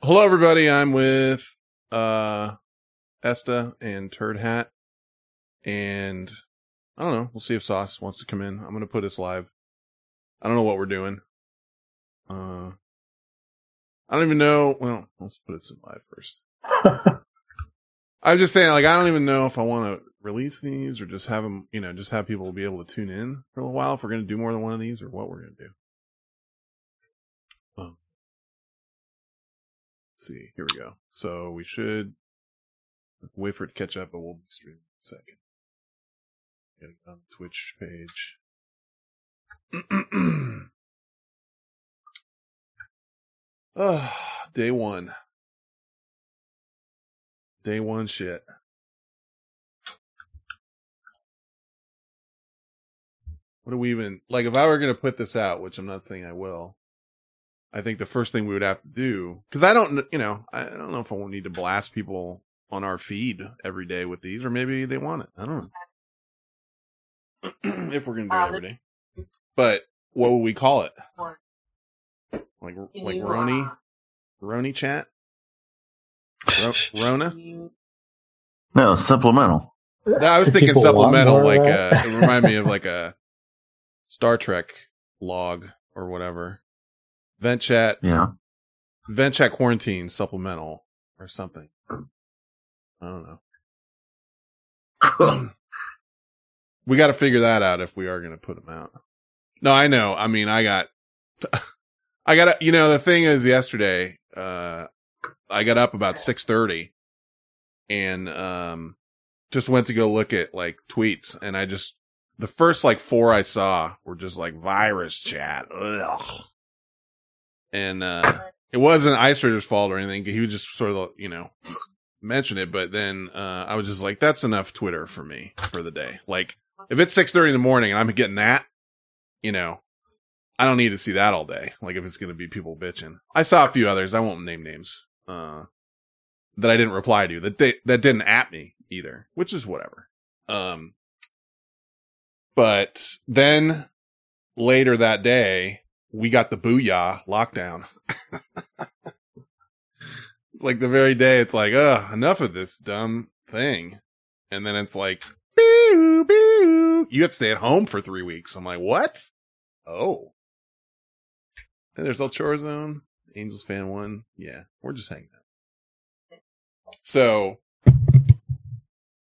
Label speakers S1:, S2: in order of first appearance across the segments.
S1: Hello, everybody. I'm with uh Esta and Turd Hat, and I don't know. We'll see if Sauce wants to come in. I'm gonna put this live. I don't know what we're doing. Uh, I don't even know. Well, let's put it in live first. I'm just saying, like, I don't even know if I want to release these or just have them, you know, just have people be able to tune in for a little while if we're gonna do more than one of these or what we're gonna do. Let's see. Here we go. So we should wait for it to catch up, but we'll be streaming in a second. Get it on the Twitch page. oh, day one. Day one shit. What do we even like? If I were going to put this out, which I'm not saying I will, I think the first thing we would have to do, because I don't, you know, I don't know if I will need to blast people on our feed every day with these, or maybe they want it. I don't know if we're going to do it every day. But what would we call it? Like like Roni, Roni chat, Ro- Rona.
S2: No, supplemental.
S1: No, I was thinking supplemental, like
S3: that?
S1: uh, it reminded me of like a Star Trek log or whatever. Vent chat,
S2: Yeah.
S1: vent chat quarantine supplemental or something. I don't know. we got to figure that out if we are going to put them out. No, I know. I mean, I got, I got, you know, the thing is yesterday, uh, I got up about 630 and, um, just went to go look at like tweets and I just, the first like four I saw were just like virus chat. Ugh. And, uh, it wasn't Ice Raider's fault or anything. He was just sort of, you know, mention it, but then, uh, I was just like, that's enough Twitter for me for the day. Like, if it's 6.30 in the morning and I'm getting that, you know, I don't need to see that all day. Like if it's going to be people bitching. I saw a few others. I won't name names, uh, that I didn't reply to that they, that didn't at me either, which is whatever. Um, but then later that day, we got the booyah lockdown. it's like the very day it's like, ugh, enough of this dumb thing. And then it's like, boo, boo. You have to stay at home for three weeks. I'm like, what? Oh. And there's El Chore Zone, Angels fan one. Yeah, we're just hanging out. So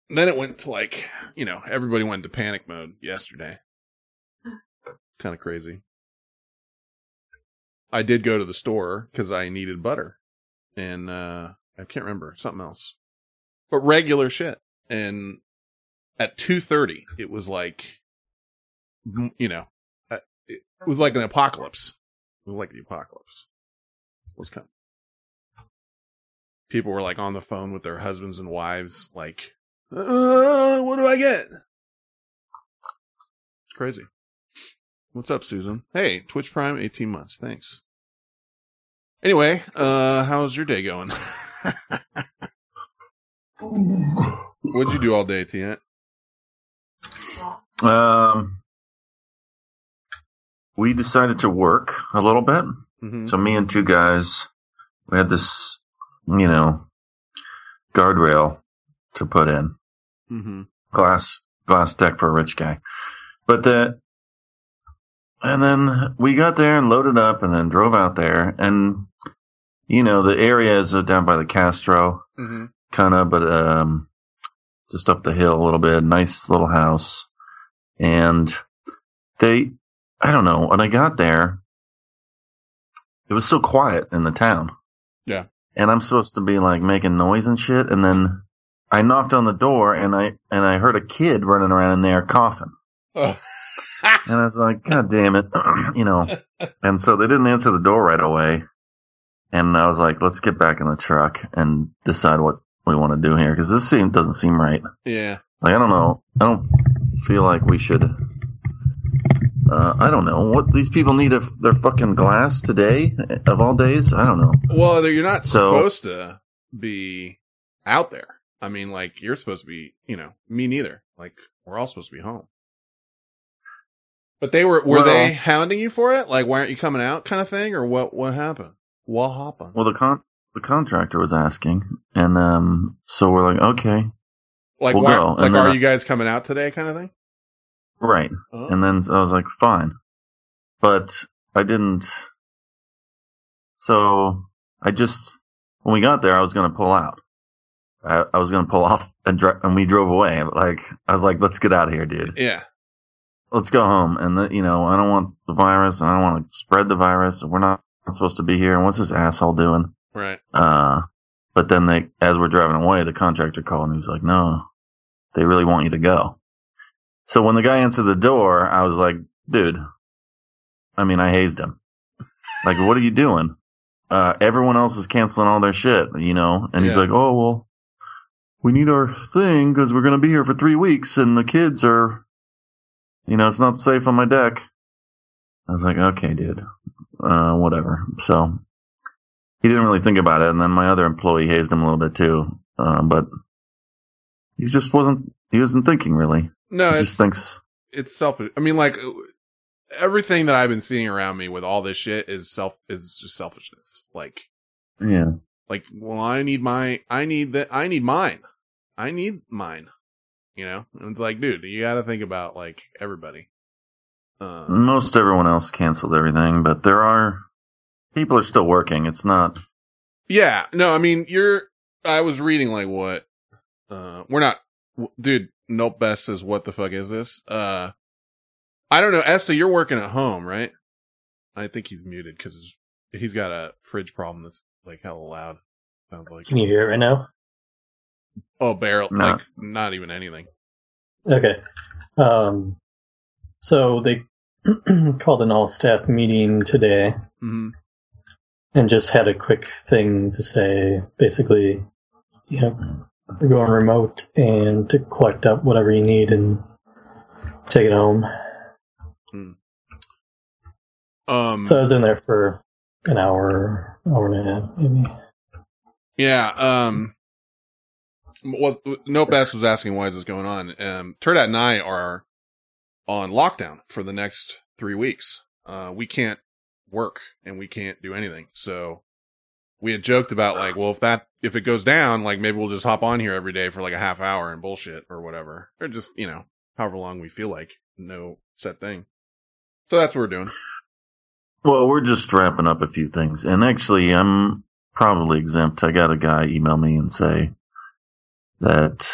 S1: then it went to like, you know, everybody went into panic mode yesterday. Kind of crazy. I did go to the store because I needed butter. And uh I can't remember, something else. But regular shit. And at 2:30 it was like you know, uh, it was like an apocalypse. It was like the apocalypse was coming. People were like on the phone with their husbands and wives, like, uh, what do I get? It's crazy. What's up, Susan? Hey, Twitch Prime, 18 months. Thanks. Anyway, uh, how's your day going? What'd you do all day, Tiant?
S2: Um, we decided to work a little bit.
S1: Mm-hmm.
S2: So me and two guys, we had this, you know, guardrail to put in
S1: Mm-hmm.
S2: glass glass deck for a rich guy. But the and then we got there and loaded up and then drove out there and you know the area is uh, down by the Castro
S1: Mm-hmm.
S2: kind of, but um, just up the hill a little bit. Nice little house, and they, I don't know. When I got there, it was so quiet in the town.
S1: Yeah.
S2: and I'm supposed to be like making noise and shit, and then I knocked on the door and I and I heard a kid running around in there coughing,
S1: Oh.
S2: and I was like, God damn it, you know. And so they didn't answer the door right away. And I was like, let's get back in the truck and decide what we want to do here because this seem doesn't seem right.
S1: yeah.
S2: Like I don't know, I don't feel like we should. Uh, I don't know what these people need of their fucking glass today of all days. I don't know.
S1: Well, you're not
S2: So-
S1: supposed to be out there. I mean, like, you're supposed to be, you know, me neither. Like, we're all supposed to be home. But they were, were
S2: Well-
S1: they hounding you for it? Like, why aren't you coming out kind of thing? Or what, what happened? What happened?
S2: Well, the con the contractor was asking, and um, so we're like, okay,
S1: Like,
S2: We'll
S1: why,
S2: go,
S1: like, are
S2: I-
S1: you guys coming out today, kind of thing?
S2: right.
S1: Oh.
S2: And then I was like, fine. But I didn't. So I just, when we got there, I was going to pull out. I, I was going to pull off and, dri- and we drove away. Like, I was like, let's get out of here, dude.
S1: yeah,
S2: Let's go home. And, the, you know, I don't want the virus and I don't want to spread the virus. We're not supposed to be here. And what's this asshole doing?
S1: right.
S2: Uh, but then they, as we're driving away, the contractor called and he was like, no, they really want you to go. So when the guy answered the door, I was like, dude, I mean, I hazed him. Like, what are you doing? Uh, everyone else is canceling all their shit, you know? And he's like, oh, well, we need our thing because we're going to be here for three weeks and the kids are, you know, it's not safe on my deck. I was like, okay, dude, uh, whatever. So he didn't really think about it. And then my other employee hazed him a little bit too. Uh, but he just wasn't, he wasn't thinking really.
S1: No,
S2: he
S1: it's
S2: just thinks,
S1: it's selfish. I mean, like everything that I've been seeing around me with all this shit is self is just selfishness. Like,
S2: yeah.
S1: like, well, I need my, I need that, I need mine, I need mine. You know, and it's like, dude, you got to think about like everybody. Uh,
S2: Most everyone else canceled everything, but there are people are still working. It's not.
S1: yeah, no, I mean, you're. I was reading like what. Uh, we're not, dude. Nope. Best is "What the fuck is this?" Uh, I don't know. Esther, you're working at home, right? I think he's muted because he's got a fridge problem that's like hella loud. Sounds like
S3: Can you hear it right now?
S1: Oh, barrel
S2: No.
S1: like not even anything.
S3: Okay. Um, so they called an all staff meeting today
S1: hmm
S3: and just had a quick thing to say basically, you know, we're going remote and to collect up whatever you need and take it home.
S1: Um.
S3: So I was in there for an hour, hour and a half, maybe.
S1: Yeah. Um. What No Best was asking why is this going on. Um. Turdat and I are on lockdown for the next three weeks. Uh, we can't work and we can't do anything. So we had joked about like, well, if that if it goes down, like maybe we'll just hop on here every day for like a half hour and bullshit or whatever, or just you know however long we feel like. No set thing. So that's what we're doing.
S2: Well, we're just wrapping up a few things, and actually, I'm probably exempt. I got a guy email me and say that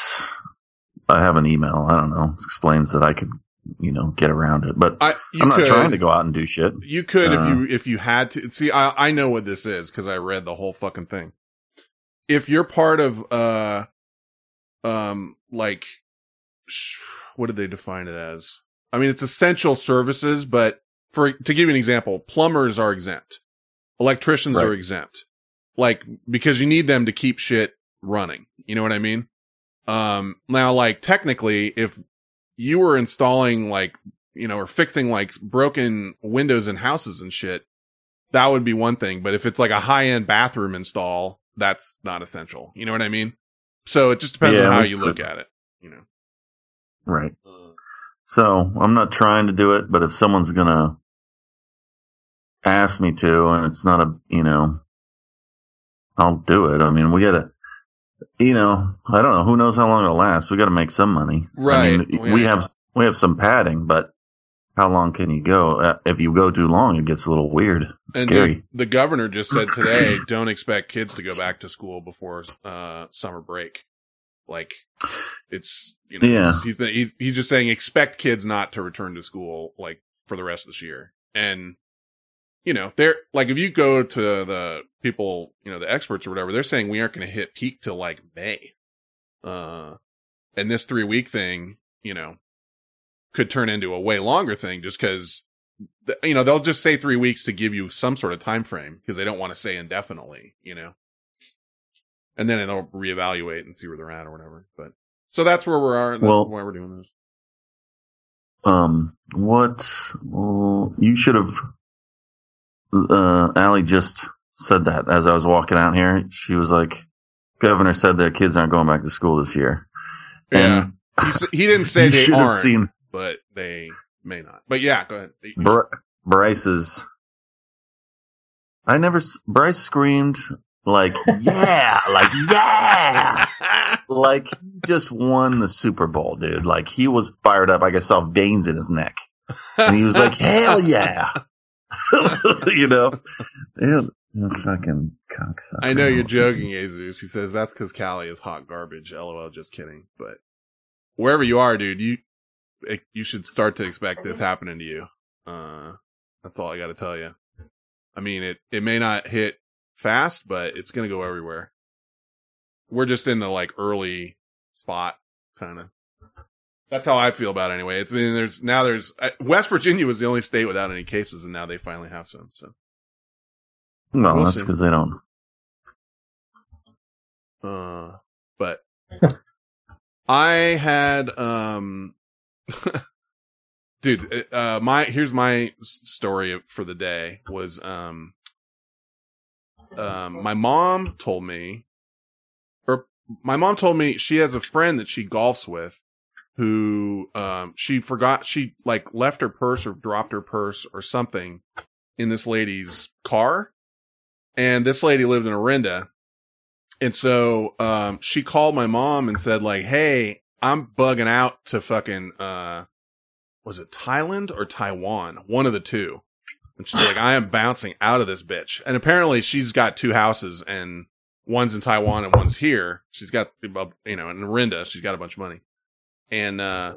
S2: I have an email. I don't know explains that I could, you know, get around it, but
S1: I you
S2: I'm not trying to go out and do shit.
S1: You could if
S2: Uh,
S1: you if you had to. See, I I know what this is because I read the whole fucking thing. If you're part of uh um like sh- what did they define it as? I mean, it's essential services, but for to give you an example, plumbers are exempt, electricians
S2: Right.
S1: are exempt, like because you need them to keep shit running. You know what I mean? Um, now, like technically, if you were installing like you know, or fixing like broken windows in houses and shit, that would be one thing. But if it's like a high end bathroom install, that's not essential. You know what I mean? So it just depends
S2: Yeah,
S1: on how you look at it. You know.
S2: Right. So I'm not trying to do it, but if someone's gonna ask me to, and it's not a, you know, I'll do it. I mean, we gotta, you know, I don't know. Who knows how long it'll last? We gotta make some money.
S1: right?
S2: I mean,
S1: Well,
S2: we have we have some padding, but how long can you go? Uh, if you go too long, it gets a little weird,
S1: And
S2: scary.
S1: The, the governor just said today, don't expect kids to go back to school before uh, summer break. Like, it's you know,
S2: Yeah.
S1: he's, he's he's he's just saying expect kids not to return to school like for the rest of this year. And you know, they're like if you go to the people, you know, the experts or whatever, they're saying we aren't going to hit peak till like May. Uh, and this three week thing, you know, could turn into a way longer thing just because th- you know they'll just say three weeks to give you some sort of time frame because they don't want to say indefinitely you know and then they'll reevaluate and see where they're at or whatever but so that's where we are
S2: Well-
S1: why we're doing this
S2: Um, what? Well, you should have. Uh, Allie just said that as I was walking out here. She was like, "Governor said their kids aren't going back to school this year."
S1: yeah
S2: And
S1: he, he didn't say they aren't
S2: seen
S1: but they may not but yeah go ahead
S2: Br- Bryce's. I never. Bryce screamed Like, yeah, like, yeah. Like, he just won the Super Bowl, dude. Like, he was fired up. Like, I saw veins in his neck. And he was like, hell yeah. you know? Yeah, fucking cocksucker.
S1: I know you're joking, Jesus. He says that's because Callie is hot garbage. LOL, just kidding. But wherever you are, dude, you you should start to expect this happening to you. Uh, that's all I got to tell you. I mean, it it may not hit fast, but it's gonna go everywhere. We're just in the like early spot, kind of. That's how I feel about it anyway. It's I mean, there's now there's uh, West Virginia was the only state without any cases, and now they finally have some. So
S2: Well,
S1: We'll
S2: that's because they don't.
S1: Uh, but I had, um, dude, uh, my, here's my story for the day was, um, um, my mom told me, or my mom told me she has a friend that she golfs with who, um, she forgot, she like left her purse or dropped her purse or something in this lady's car. And this lady lived in Orinda. And so, um, she called my mom and said like, Hey, I'm bugging out to fucking, uh, was it Thailand or Taiwan? One of the two. And she's like, I am bouncing out of this bitch. And apparently she's got two houses and one's in Taiwan and one's here. She's got, you know, in Orinda, she's got a bunch of money. And, uh,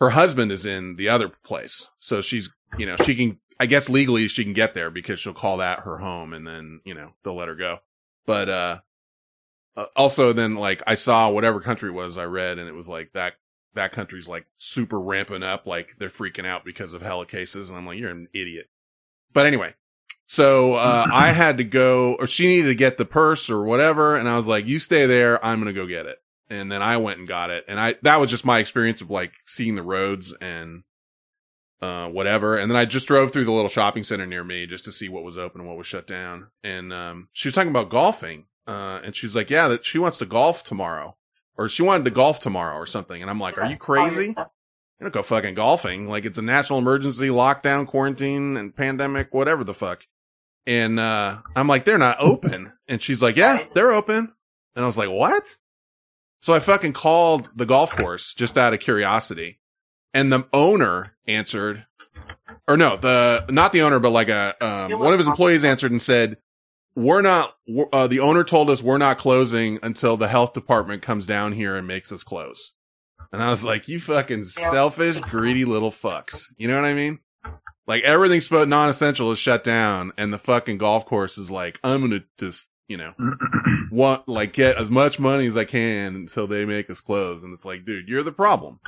S1: her husband is in the other place. So she's, you know, she can, I guess legally she can get there because she'll call that her home and then, you know, they'll let her go. But, uh, uh, also then like I saw whatever country it was I read and it was like that, that country's like super ramping up. Like they're freaking out because of hella cases. And I'm like, you're an idiot. But anyway, so, uh, I had to go or she needed to get the purse or whatever. And I was like, you stay there. I'm going to go get it. And then I went and got it. And I, that was just my experience of like seeing the roads and, uh, whatever. And then I just drove through the little shopping center near me just to see what was open and what was shut down. And, um, she was talking about golfing. Uh, and she's like, yeah, that she wants to golf tomorrow or she wanted to golf tomorrow or something. And I'm like, are you crazy? You don't go fucking golfing. Like it's a national emergency, lockdown, quarantine and pandemic, whatever the fuck. And, uh, I'm like, they're not open. And she's like, yeah, they're open. And I was like, what? So I fucking called the golf course just out of curiosity. And the owner answered, or no, the, not the owner, but like a, um, one of his employees answered and said, we're not, uh, the owner told us we're not closing until the health department comes down here and makes us close. And I was like, you fucking selfish, greedy little fucks. You know what I mean? Like everything's but non-essential is shut down and the fucking golf course is like, I'm gonna just, you know, want, like get as much money as I can until they make us close. And it's like, dude, you're the problem.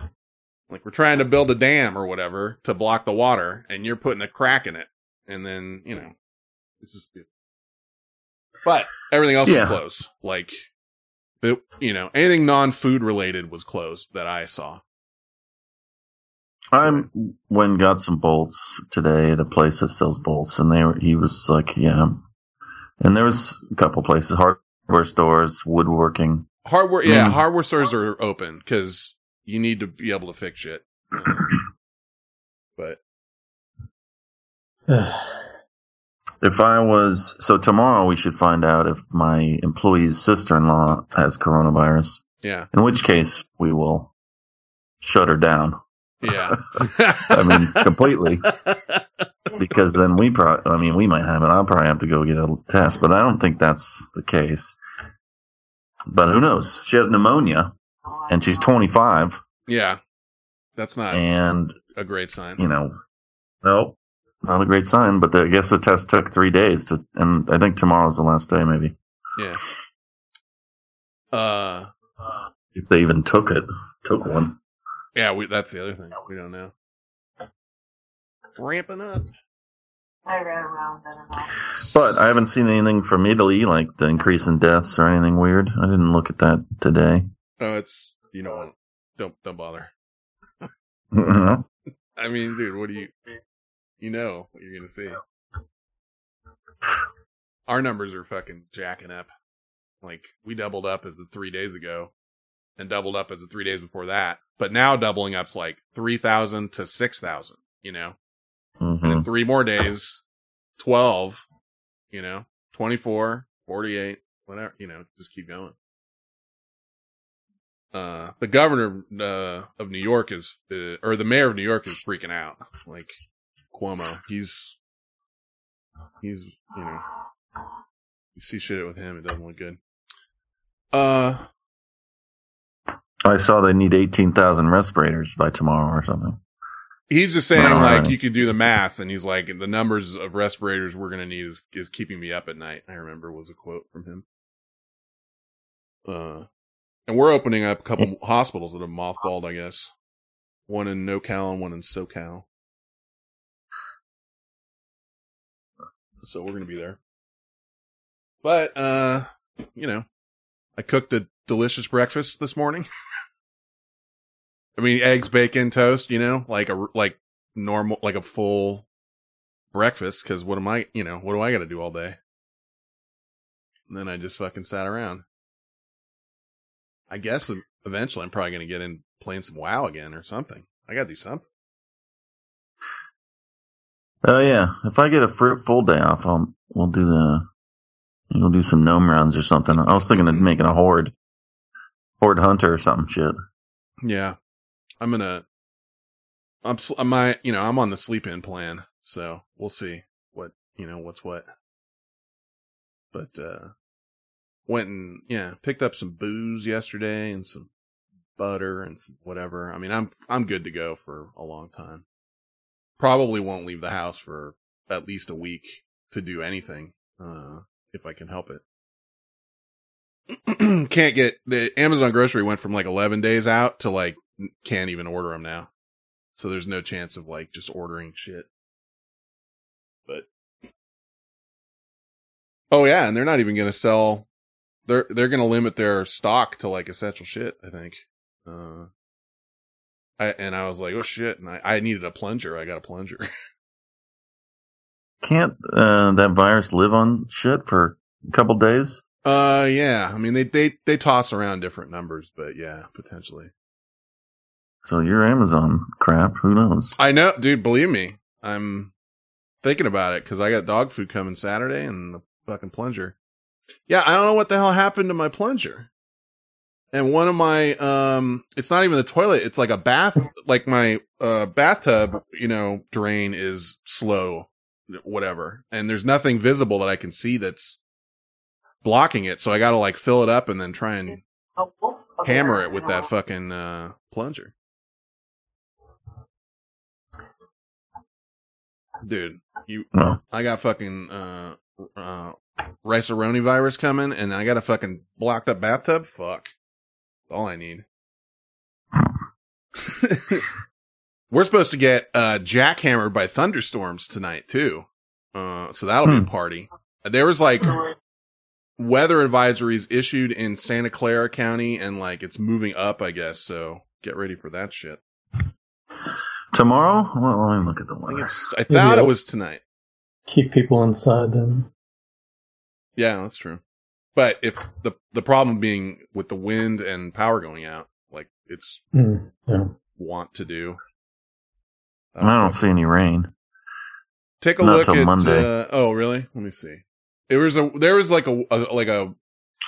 S1: Like we're trying to build a dam or whatever to block the water and you're putting a crack in it. And then, you know, it's just, but everything else
S2: Yeah.
S1: was closed. Like, the, you know, anything non-food related was closed that I saw.
S2: I went and got some bolts today at a place that sells bolts, and they were. He was like, "Yeah," and there was a couple places, hardware stores, woodworking.
S1: Hardware, yeah,
S2: Mm.
S1: hardware stores are open because you need to be able to fix shit. but
S2: If I was so tomorrow, we should find out if my employee's sister-in-law has coronavirus.
S1: yeah,
S2: In which case, we will shut her down
S1: yeah.
S2: I mean, completely. because then we probably. I mean, we might have it. I'll probably have to go get a test, but I don't think that's the case. But who knows? She has pneumonia, and she's 25,
S1: yeah, that's not
S2: and
S1: a great sign.
S2: you know, no, not a great sign. But the, I guess the test took three days to, and I think tomorrow's the last day, maybe
S1: Yeah. Uh,
S2: if they even took it, took one.
S1: yeah. We that's the other thing we don't know. Ramping up.
S4: I ran around then and all.
S2: But I haven't seen anything from Italy, like the increase in deaths or anything weird. I didn't look at that today.
S1: Oh, it's you know? Don't don't bother.
S2: Mhm.
S1: I mean, dude, what do you you know what you're gonna see? Our numbers are fucking jacking up. Like we doubled up as of three days ago, and doubled up as of three days before that. But now doubling up's like three thousand to six thousand. You know, and
S2: Mhm.
S1: in three more days, twelve. You know, 24, 48, whatever, you know, just keep going. Uh, the governor uh, of New York is, uh, or the mayor of New York is freaking out. Like Cuomo, he's he's you know, you see shit with him, it doesn't look good. Uh,
S2: I saw they need 18,000 respirators by tomorrow or something.
S1: He's just saying like you could do the math, and he's like the numbers of respirators we're gonna need is is keeping me up at night. I remember was a quote from him. Uh, and we're opening up a couple hospitals that have mothballed, I guess. One in NoCal and one in SoCal. So we're gonna be there. But uh, you know, I cooked a delicious breakfast this morning. I mean, eggs, bacon, toast. You know, like a like normal, like a full breakfast. Because what am I? You know, what do I got to do all day? And then I just fucking sat around. I guess eventually I'm probably gonna get in playing some WoW again or something. I gotta do something.
S2: Oh yeah, if I get a full day off, I'll we'll do the we'll do some gnome rounds or something. I was thinking of making a horde, horde hunter or something shit.
S1: Yeah, I'm gonna. I'm my you know I'm on the sleep in plan, so we'll see what you know what's what. But uh went and yeah picked up some booze yesterday and some butter and some whatever. I mean I'm I'm good to go for a long time. Probably won't leave the house for at least a week to do anything uh if I can help it. can't get the Amazon grocery went from like 11 days out to like can't even order them now. So there's no chance of like just ordering shit. But Oh yeah, and they're not even going to sell they're they're going to limit their stock to like essential shit, I think. Uh I and I was like, "Oh shit." And I I needed a plunger. I got a plunger.
S2: Can't uh, that virus live on shit for a couple days?
S1: uh yeah, I mean they they they toss around different numbers, but yeah, potentially.
S2: So your Amazon crap, who knows?
S1: I know, dude. Believe me, I'm thinking about it because I got dog food coming Saturday and the fucking plunger. Yeah, I don't know what the hell happened to my plunger. And one of my, um, it's not even the toilet. It's like a bath, like my, uh, bathtub, you know, drain is slow, whatever. And there's nothing visible that I can see that's blocking it. So I gotta like fill it up and then try and
S4: A wolf of
S1: hammer it with that fucking, uh, plunger. Dude, you,
S2: Well,
S1: I got fucking uh uh riceroni virus coming and I got a fucking blocked up bathtub. Fuck. That's all I need. We're supposed to get uh jackhammered by thunderstorms tonight too. Uh so that'll be
S2: Hmm.
S1: a party. There was like weather advisories issued in Santa Clara County and like it's moving up, I guess, so get ready for that shit.
S2: Tomorrow? Well, let me look at the
S1: I think
S2: weather.
S1: it's I thought it was tonight.
S3: Keep people inside then.
S1: Yeah, that's true. But if the the problem being with the wind and power going out, like it's
S3: Mm, yeah.
S1: want to do.
S2: I don't see any rain.
S1: Take a
S2: not
S1: look at.
S2: Monday.
S1: Uh, oh, really? Let me see. There was a there was like a, a like a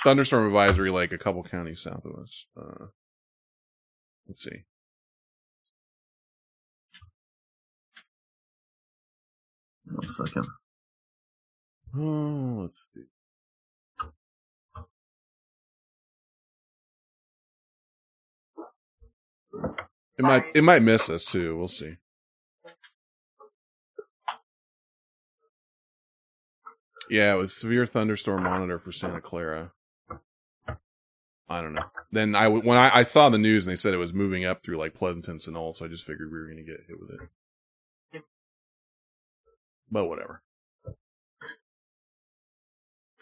S1: thunderstorm advisory like a couple counties south of us. Uh, let's see.
S2: One second.
S1: Oh, let's see. It might it might miss us too. We'll see. Yeah, it was severe thunderstorm monitor for Santa Clara. I don't know. Then I when I, I saw the news and they said it was moving up through like Pleasanton and all, so I just figured we were going to get hit with it. But whatever.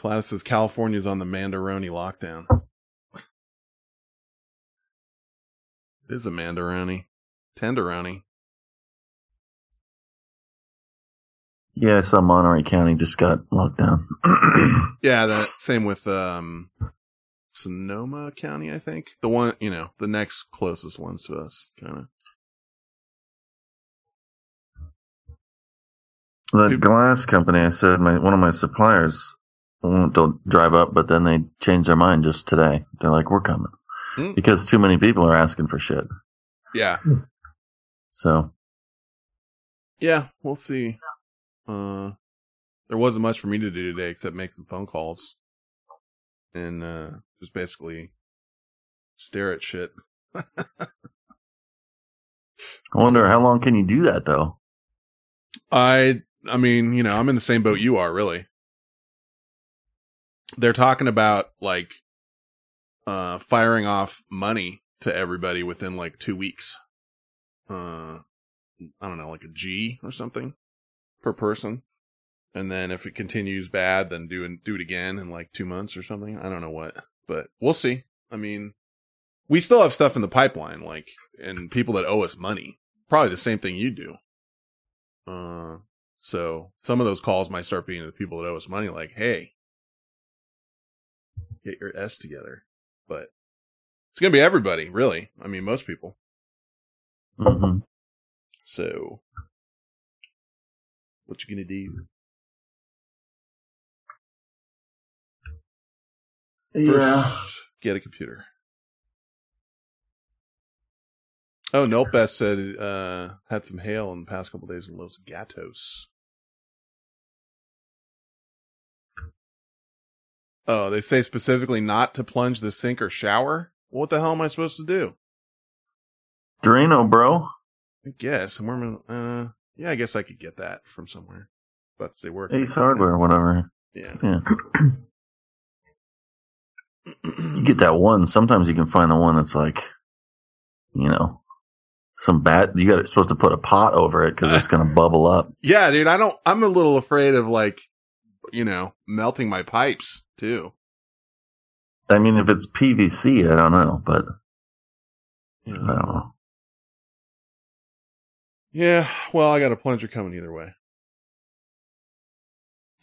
S1: Flatus says California's on the Mandaroni lockdown. It is a Mandaroni. Tenderoni.
S2: Yeah, I saw Monterey County just got locked down.
S1: Yeah, that same with um Sonoma County, I think. The one, you know, the next closest ones to us, kind
S2: that glass company, I said, my one of my suppliers to drive up, but then they changed their mind just today. They're like, we're coming
S1: Hmm.
S2: because too many people are asking for shit.
S1: Yeah.
S2: So
S1: Yeah, we'll see. Uh, there wasn't much for me to do today except make some phone calls and uh, just basically stare at shit.
S2: I wonder how long can you do that though?
S1: I, I mean, you know, I'm in the same boat you are, really. They're talking about like uh firing off money to everybody within like two weeks. Uh, I don't know, like a G or something per person. And then if it continues bad, then do do it again in like two months or something. I don't know what, but we'll see. I mean, we still have stuff in the pipeline, like, and people that owe us money. Probably the same thing you do. Uh, so some of those calls might start being to the people that owe us money, like, hey, get your S together. But it's gonna be everybody, really. I mean, most people.
S2: hmm
S1: So, what you gonna do?
S2: Yeah.
S1: First, get a computer. Oh, Nopest said uh had some hail in the past couple days in Los Gatos. Oh, they say specifically not to plunge the sink or shower. What the hell am I supposed to do?
S2: Drano, bro.
S1: I guess. Where am I- uh, yeah, I guess I could get that from somewhere. But they work.
S2: Ace Hardware, whatever.
S1: Yeah.
S2: Yeah. You get that one. Sometimes you can find the one that's like, you know, some bad. You got supposed to put a pot over it because it's going to bubble up.
S1: Yeah, dude, I don't, I'm a little afraid of like, you know, melting my pipes too.
S2: I mean, if it's PVC, I don't know, but
S1: You
S2: I don't
S1: know.
S2: know.
S1: Yeah, well, I got a plunger coming either way.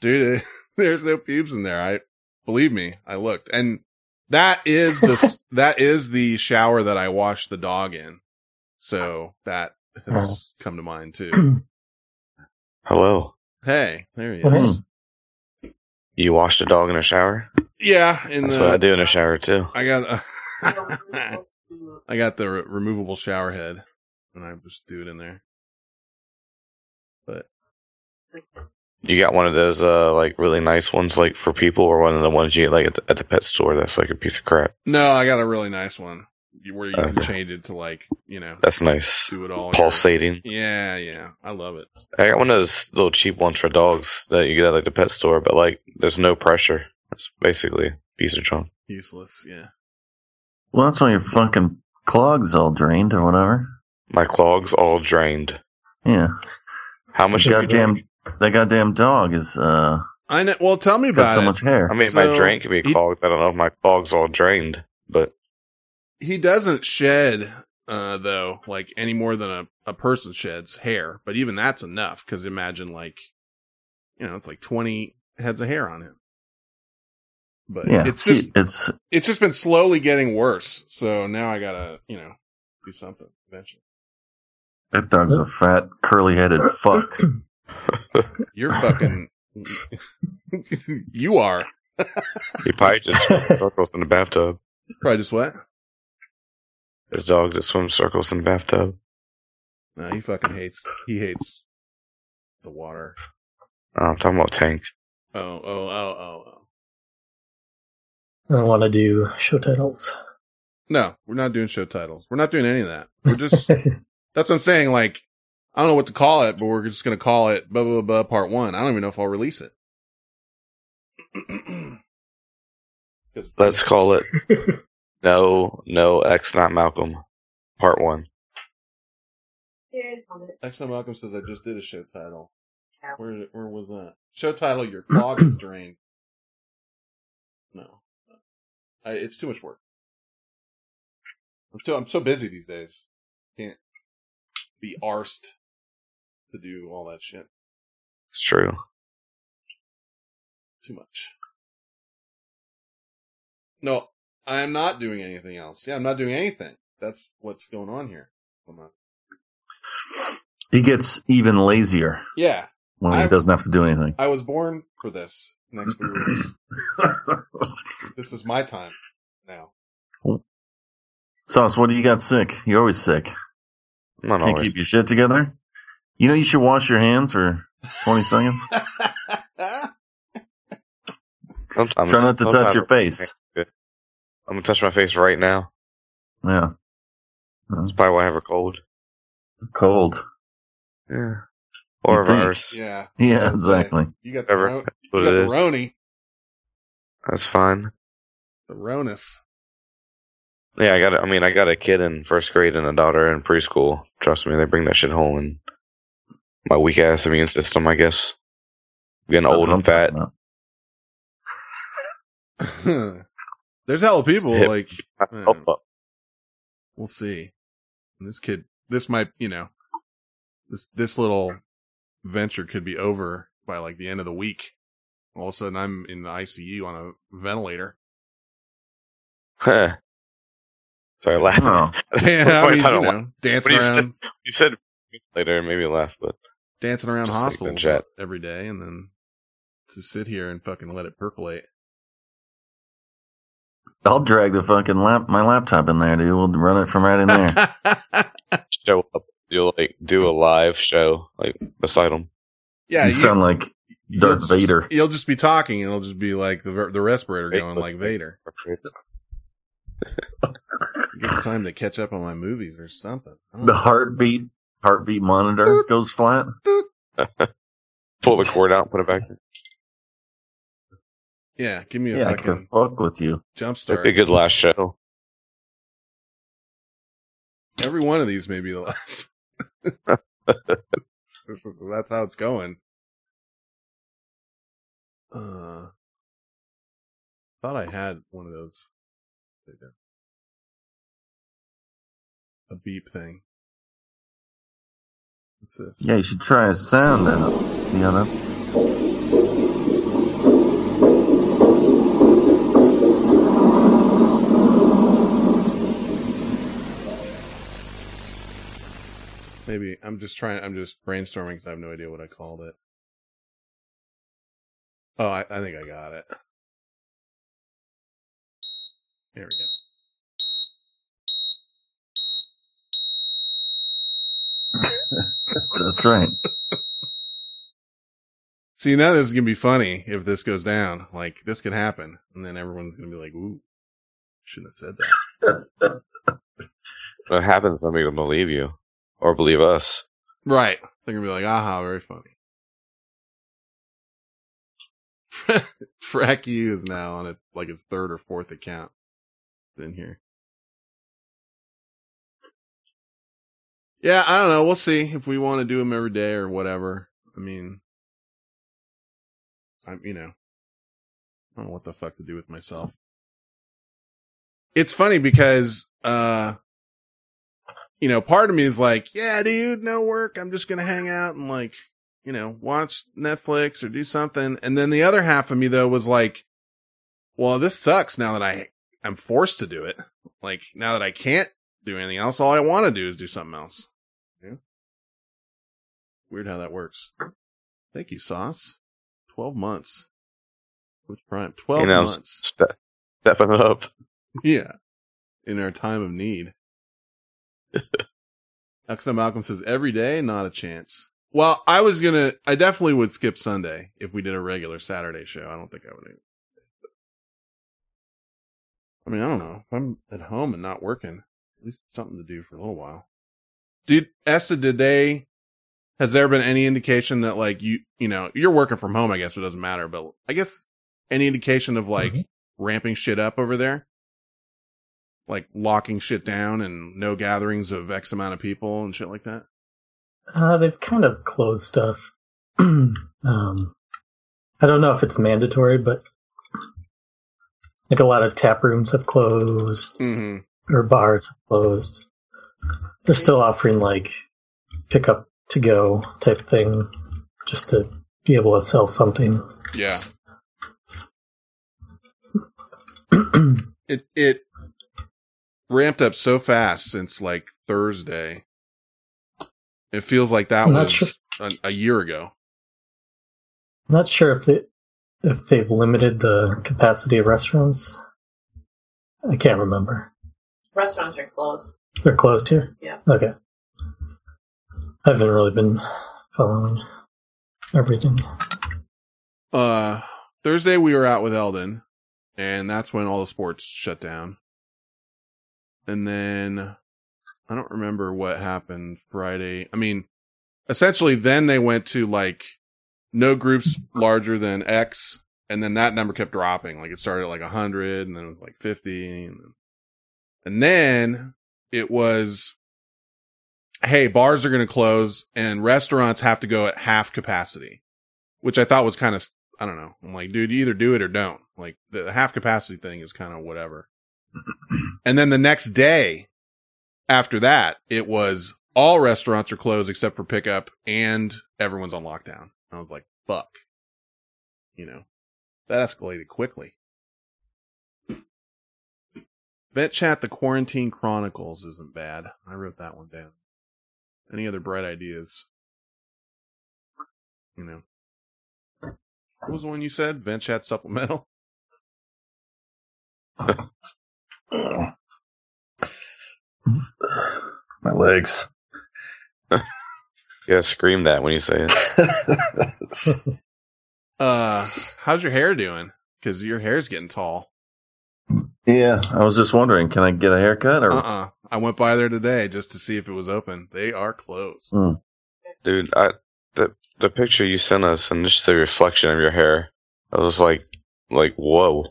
S1: Dude, there's no pubes in there. I, believe me, I looked. And that is the, that is the shower that I washed the dog in. So that has oh. come to mind too.
S5: Hello.
S1: Hey, there he
S3: Oh,
S1: is.
S3: Hey.
S5: You washed a dog in a shower?
S1: Yeah, in
S5: That's
S1: the,
S5: what I do in a shower too.
S1: I got, uh,
S4: You know, we're supposed to-
S1: I got the re- removable shower head, and I just do it in there. But
S5: You got one of those uh like really nice ones like for people, or one of the ones you get like at the, at the pet store that's like a piece of crap.
S1: no, I got a really nice one you- where you can
S5: Okay.
S1: change it to like you know
S5: That's nice.
S1: do it all.
S5: Pulsating.
S1: Yeah, yeah, I love it.
S5: I got one of those little cheap ones for dogs that you get at like the pet store, but like there's no pressure. It's basically a piece of junk.
S1: Useless. Yeah.
S2: Well, that's why your fucking clogs all drained or whatever.
S5: My clogs all drained.
S2: Yeah.
S5: How much? have
S2: Goddamn,
S5: drank?
S2: that goddamn dog is, uh,
S1: I know. Well, tell me
S2: got
S1: about
S2: so
S1: it.
S2: much hair.
S5: I mean,
S1: So,
S5: my drain could be
S1: he-
S5: clogged. I don't know if my clogs all drained, but
S1: he doesn't shed uh though like any more than a, a person sheds hair but even that's enough because imagine like you know it's like 20 heads of hair on him but
S2: yeah.
S1: it's
S2: see,
S1: just
S2: it's,
S1: it's just been slowly getting worse so now i gotta you know do something eventually
S2: that dog's a fat, curly headed fuck.
S1: you're fucking you are
S5: he probably just swims circles in the bathtub.
S1: probably just what
S5: His dog just swims circles in the bathtub.
S1: no he fucking hates he hates the water
S5: Oh, I'm talking about Tank.
S1: oh oh oh oh oh
S3: I don't want to do show titles.
S1: No, we're not doing show titles. We're not doing any of that. We're just, that's what I'm saying. Like, I don't know what to call it, but we're just going to call it blah, blah, blah, part one. I don't even know if I'll release it.
S5: Let's call it No, No, X Not Malcolm, Part 1.
S4: X one.
S1: Exxon Malcolm says I just did a show title.
S4: Yeah.
S1: Where, where was that? Show title, your clog is drained. No. I, it's too much work. I'm too, I'm so busy these days. Can't be arsed to do all that shit.
S5: It's true.
S1: Too much. No, I am not doing anything else. Yeah, I'm not doing anything. That's what's going on here. Come on.
S2: He gets even lazier
S1: Yeah,
S2: when he doesn't have to do anything.
S1: I was born for this. next few weeks. This is my time now.
S2: Sauce, what do you got sick? You're always sick.
S5: I'm not
S2: Can't
S5: always.
S2: keep your shit together. You know you should wash your hands for 20 seconds.
S5: Sometimes,
S2: Try not to touch
S5: sometimes
S2: your face.
S5: I'm gonna touch my face right now.
S2: Yeah.
S5: That's probably why I have a cold.
S2: Cold.
S5: Yeah. Or a virus.
S1: yeah.
S2: Yeah, exactly.
S1: You got the,
S5: Whatever.
S1: ro- you got the. Roni.
S5: That's fine.
S1: The Ronus.
S5: Yeah, I got. A, I mean, I got a kid in first grade and a daughter in preschool. Trust me, they bring that shit home. And my weak ass immune system, I guess, getting
S2: That's
S5: old
S2: what I'm
S5: and fat.
S2: talking about.
S1: There's hella people
S5: Hip.
S1: like
S5: I
S1: we'll see. And this kid, this might, you know, this this little venture could be over by like the end of the week. All of a sudden, I'm in the ICU on a ventilator.
S5: Sorry, laugh.
S2: Oh,
S1: Yeah, I mean, you
S5: don't
S1: know, dancing
S5: you
S1: around,
S5: You said later, maybe laugh, but
S1: dancing around
S5: Just like the
S1: hospitals
S5: jet.
S1: every day, and then to sit here and fucking let it percolate.
S2: I'll drag the fucking lap, my laptop in there, dude. We'll run it from right in there.
S5: show up. You'll like do a live show like beside them.
S1: yeah,
S2: you
S1: you,
S2: sound like
S1: you'll
S2: Darth
S1: just-
S2: Vader.
S1: You'll just be talking, and it'll just be like the the respirator going like Vader. It's time to catch up on my movies or something.
S2: The
S1: know.
S2: heartbeat, heartbeat monitor goes flat.
S5: Pull the cord out, put it back. in.
S1: Yeah, give me a
S2: Yeah, I can fuck with you.
S1: jump
S5: That'd
S1: start.
S5: be a good last show.
S1: Every one of these may be the last. This is- That's how it's going. Uh, thought I had one of those. A beep thing. What's this?
S2: Yeah, you should try a sound out. See how that's.
S1: Maybe I'm just trying. I'm just brainstorming because I have no idea what I called it. Oh, I, I think I got it. There we go.
S2: That's right.
S1: See, now this is gonna be funny if this goes down. Like this could happen, and then everyone's gonna be like, "Ooh, shouldn't have said that."
S5: If it happens, somebody will believe you or believe us.
S1: Right? They're gonna be like, "Aha, very funny." Frack you is now on it like its third or fourth account in here. Yeah, I don't know. We'll see if we want to do them every day or whatever. I mean, I'm, you know, I don't know what the fuck to do with myself. It's funny because, uh, you know, part of me is like, yeah, dude, no work. I'm just going to hang out and like, you know, watch Netflix or do something. And then the other half of me though was like, well, this sucks now that I am forced to do it. Like now that I can't do anything else, all I want to do is do something else. Yeah. Weird how that works. Thank you, Sauce. 12 months. Twitch Prime? 12
S5: You know,
S1: months.
S5: Ste- stepping up.
S1: Yeah. In our time of need. XM Malcolm says every day, not a chance. Well, I was gonna, I definitely would skip Sunday if we did a regular Saturday show. I don't think I would. I mean, I don't know. If I'm at home and not working, at least something to do for a little while. Dude, Esta, did they, has there been any indication that like you, you know, you're working from home, I guess it doesn't matter, but I guess any indication of like
S3: Mhm.
S1: ramping shit up over there? Like locking shit down and no gatherings of X amount of people and shit like that?
S3: Uh, they've kind of closed stuff. um, I don't know if it's mandatory, but like a lot of tap rooms have closed
S1: Mm-hmm.
S3: or bars have closed. They're still offering like pick up to go type thing just to be able to sell something.
S1: Yeah. It, it ramped up so fast since like Thursday. It feels like that
S3: I'm
S1: was
S3: sure.
S1: a, a year ago.
S3: I'm not sure if it if they've limited the capacity of restaurants. I can't remember.
S4: Restaurants are closed.
S3: They're closed here?
S4: Yeah.
S3: Okay. I haven't really been following everything.
S1: Uh, Thursday we were out with Eldon, and that's when all the sports shut down. And then I don't remember what happened Friday. I mean, essentially, then they went to like no groups larger than X, and then that number kept dropping. Like it started at like hundred, and then it was like fifty, and then, and then it was, hey, bars are going to close, and restaurants have to go at half capacity, which I thought was kind of I don't know. I'm like, dude, you either do it or don't. Like the half capacity thing is kind of whatever. And then the next day after that, it was all restaurants are closed except for pickup and everyone's on lockdown. I was like, fuck. You know, that escalated quickly. Bet chat the quarantine chronicles isn't bad. I wrote that one down. Any other bright ideas? You know. What was the one you said? Vent chat supplemental?
S2: My legs.
S5: Yeah, scream that when you say it.
S1: Uh, how's your hair doing? Cause your hair's getting tall.
S2: yeah, I was just wondering, can I get a haircut or?
S1: Uh-uh. I went by there today just to see if it was open. They are closed.
S2: Mm.
S5: Dude, I the the picture you sent us and just the reflection of your hair, I was like like whoa.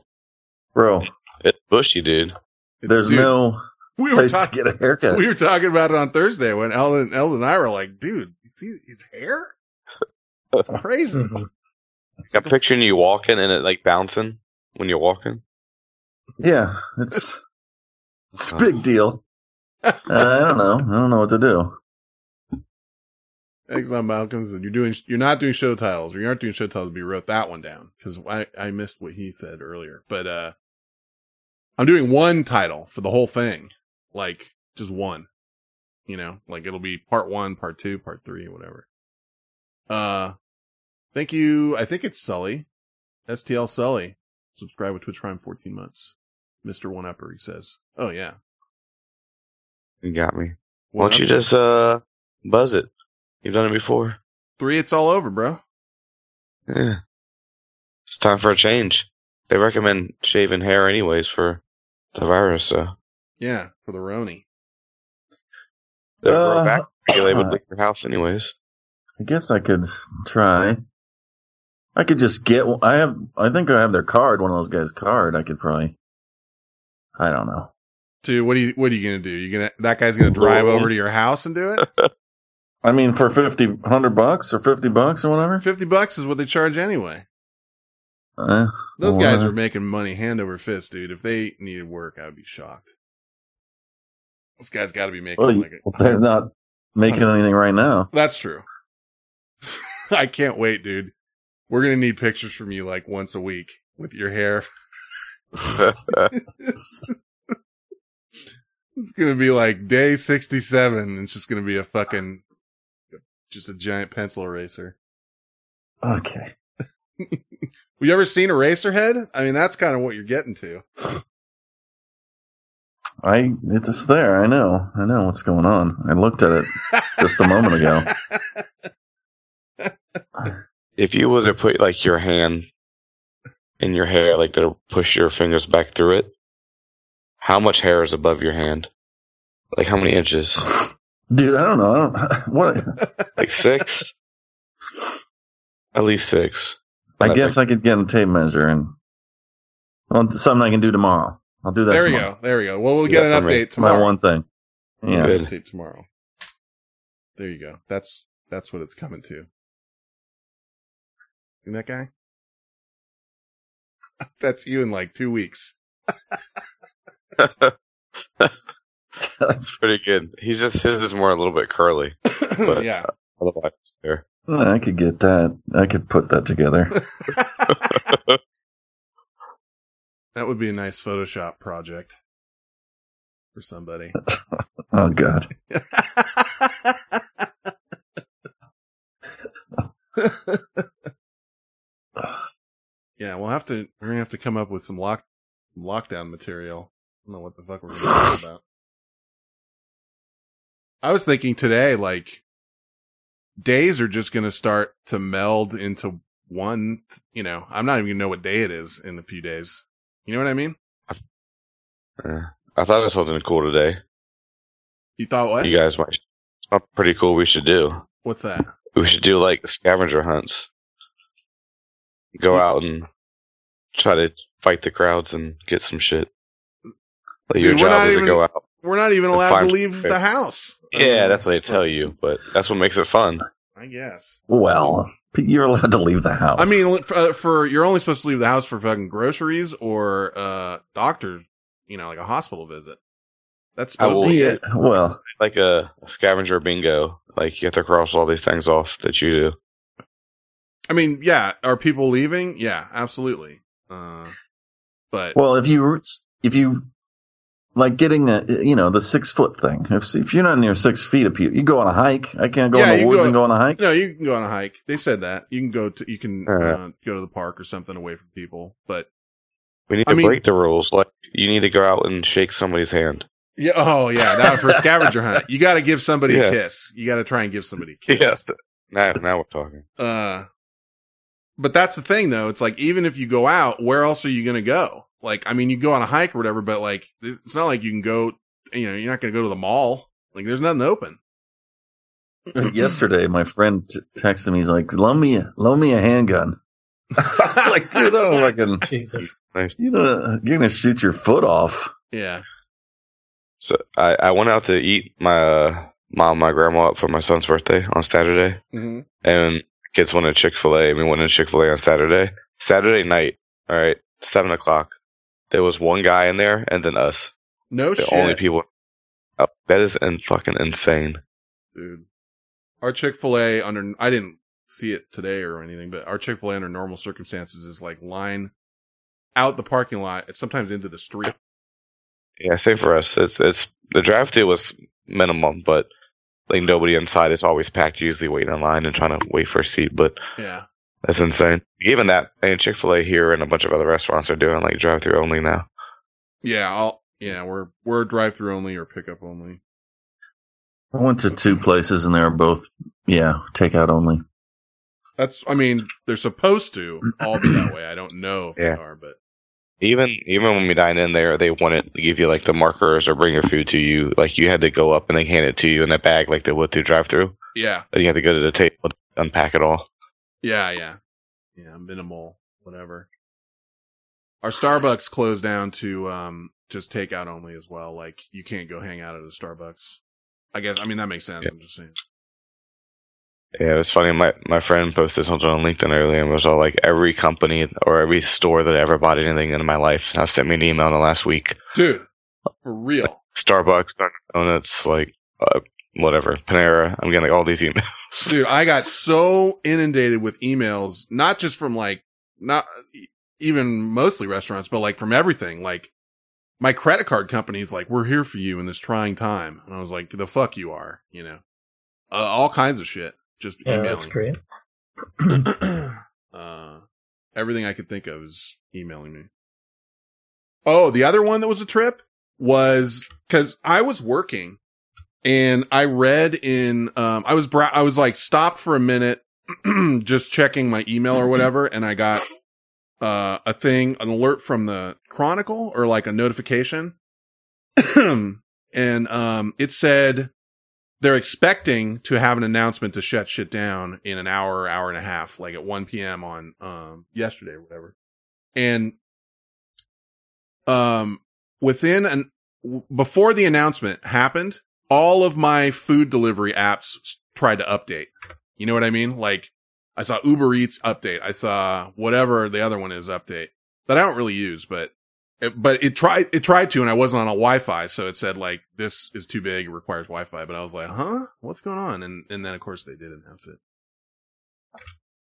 S2: Bro,
S5: It's bushy, dude.
S1: It's-
S2: there's
S1: dude,
S2: no
S1: we were
S2: place to
S1: talking.
S2: get a haircut.
S1: We were talking about it on Thursday when Ellen, Ellen and I were like, "Dude, you see his hair? It's crazy."
S3: Mhm.
S5: I'm picturing you walking and it like bouncing when you're walking.
S2: Yeah, it's it's a big deal. Uh, I don't know. I don't know what to do.
S1: Exxon Malcolm said, "You're doing, you're not doing show titles, or you aren't doing show titles." But you wrote that one down because I, I missed what he said earlier. But uh, I'm doing one title for the whole thing, like just one. You know, like it'll be part one, part two, part three, whatever. Uh, thank you. I think it's Sully, STL Sully. Subscribe with Twitch Prime 14 months. Mister One Upper, he says. Oh yeah.
S5: You got me. Why don't you just uh buzz it? You've done it before.
S1: three? It's all over, bro.
S5: Yeah. It's time for a change. They recommend shaving hair anyways for the virus, so
S1: Yeah, for the Roni.
S5: they'll
S2: Uh,
S5: grow back. You'll able to leave your house anyways.
S2: I guess I could try. I could just get. I have. I think I have their card. One of those guys' card. I could probably. I don't know.
S1: Dude, what are you what are you gonna do? You gonna that guy's gonna drive over to your house and do it?
S2: I mean, for fifty, hundred bucks or fifty bucks or whatever.
S1: Fifty bucks is what they charge anyway.
S2: Uh,
S1: Those guys are making money hand over fist, dude. If they needed work, I would be shocked. This guy's got to be making
S2: Well,
S1: like
S2: they're not making anything right now.
S1: That's true. I can't wait, dude. We're gonna need pictures from you like once a week with your hair. It's gonna be like day sixty-seven. and It's just gonna be a fucking, just a giant pencil eraser.
S2: Okay.
S1: Have you ever seen a Eraserhead? I mean, that's kind of what you're getting to.
S2: I it's just there. I know. I know what's going on. I looked at it just a moment ago.
S5: if you were to put like your hand in your hair, like to push your fingers back through it, how much hair is above your hand? Like how many inches?
S2: Dude, I don't know. I don't what
S5: Like six? At least six.
S2: I guess I could get a tape measure and well, something I can do tomorrow. I'll do that
S1: there we go. There we go. Well, we'll
S5: You
S1: get
S5: got
S1: an
S5: for me.
S1: update
S2: It's my one thing.
S1: We'll
S2: Yeah.
S1: get
S5: Good.
S1: an update tomorrow. There you go. That's that's what it's coming to. And that guy? That's you in like two weeks.
S5: That's pretty good. He's just his is more a little bit curly. But-
S1: yeah.
S5: Otherwise, it's there.
S2: I could get that. I could put that together.
S1: that would be a nice Photoshop project for somebody.
S2: Oh God.
S1: Yeah, we'll have to. We're gonna have to come up with some lock lockdown material. I don't know what the fuck we're gonna talk about. I was thinking today, like days are just gonna start to meld into one. You know, I'm not even gonna know what day it is in a few days. You know what I mean?
S5: Uh, I thought of something cool today.
S1: You thought what?
S5: You guys might. Something pretty cool we should do.
S1: What's that?
S5: We should do like scavenger hunts. Go out and try to fight the crowds and get some shit. Like your
S1: Dude, we're
S5: job
S1: not
S5: is
S1: even-
S5: to go out.
S1: We're not even allowed to leave the house.
S5: Yeah, that's what they tell you, but that's what makes it fun.
S1: I guess.
S2: Well, you're allowed to leave the house.
S1: I mean, for, uh, for you're only supposed to leave the house for fucking groceries or uh doctor, you know, like a hospital visit. That's supposed
S5: will-
S1: to be
S2: yeah,
S1: it.
S2: well,
S5: Like a, a scavenger bingo. Like you have to cross all these things off that you do.
S1: I mean, yeah, are people leaving? Yeah, absolutely. Uh, but
S2: well, if you if you like getting a you know the six foot thing. If if you're not near six feet of people, you go on a hike. I can't go
S1: Yeah,
S2: in the
S1: you
S2: woods
S1: go-
S2: and go on a hike.
S1: no, you can go on a hike. They said that you can go to you can
S5: Uh.
S1: uh, go to the park or something away from people. But
S5: We need
S1: I
S5: to
S1: mean-
S5: break the rules. Like you need to go out and shake somebody's hand.
S1: yeah, oh yeah, that for a scavenger hunt, you got to give somebody
S5: Yeah.
S1: a kiss. You got to try and give somebody a kiss.
S5: Now, now we're talking.
S1: Uh, but that's the thing though. It's like, even if you go out, where else are you going to go? Like, I mean, you go on a hike or whatever, but like, it's not like you can go, you know, you're not going to go to the mall. Like, there's nothing open.
S2: Yesterday, my friend t- texted me. He's like, "Loan me, a- loan me a handgun." I was like, "Dude, I don't fucking,
S3: Jesus.
S2: you know, you're gonna shoot your foot off."
S1: Yeah.
S5: So I, I went out to eat my uh, mom, my grandma up for my son's birthday on Saturday,
S1: Mm-hmm.
S5: and kids wanted Chick Fil A. and we went to Chick Fil A on Saturday. Saturday night, all right, seven o'clock. There was one guy in there, and then us.
S1: No
S5: The
S1: shit,
S5: only people. Oh, that is in fucking insane.
S1: dude. Our Chick Fil A under, I didn't see it today or anything, but our Chick Fil A under normal circumstances is like line out the parking lot. It's sometimes into the street.
S5: Yeah, same for us. It's it's the drive through was minimum, but like nobody inside. It's always packed. Usually waiting in line and trying to wait for a seat, but
S1: Yeah.
S5: that's insane. Even that, and Chick Fil A here and a bunch of other restaurants are doing like drive through only now.
S1: Yeah. I'll, yeah, we're, we're drive through only or pickup only.
S2: I went to two places and they were both, yeah, takeout only.
S1: That's, I mean, they're supposed to all be that way. I don't know if
S5: Yeah.
S1: they are, but
S5: Even even when we dine in there, they wouldn't give you like the markers or bring your food to you. Like you had to go up and they hand it to you in a bag, like they would through drive through.
S1: yeah,
S5: And you had to go to the table, to unpack it all.
S1: yeah, yeah, yeah, minimal, whatever. Our Starbucks closed down to um just takeout only as well. Like you can't go hang out at a Starbucks. I guess I mean that makes sense.
S5: Yeah.
S1: I'm just saying.
S5: Yeah, it was funny. My my friend posted something on LinkedIn earlier, and it was all like every company or every store that I ever bought anything in my life now sent me an email in the last week.
S1: Dude, for real.
S5: Starbucks, Donuts, like uh, whatever, Panera. I'm getting like all these emails.
S1: Dude, I got so inundated with emails, not just from like, not even mostly restaurants, but like from everything. Like, my credit card company's like, we're here for you in this trying time. And I was like, the fuck you are, you know, uh, all kinds of shit. Just
S3: Yeah,
S1: emailing.
S3: that's great.
S1: uh, everything I could think of is emailing me. Oh, the other one that was a trip was because I was working and I read in, um, I was, bra- I was like stopped for a minute, just checking my email or whatever. And I got, uh, a thing, an alert from the Chronicle or like a notification. and, um, it said, they're expecting to have an announcement to shut shit down in an hour, hour and a half, like at 1 p.m. on um yesterday or whatever. And um within an before the announcement happened, all of my food delivery apps tried to update. You know what I mean? Like I saw Uber Eats update. I saw whatever the other one is update that I don't really use, but but it tried, it tried to, and I wasn't on a Wi-Fi, so it said like, this is too big, it requires Wi-Fi, but I was like, huh? What's going on? And, and then of course they did announce it.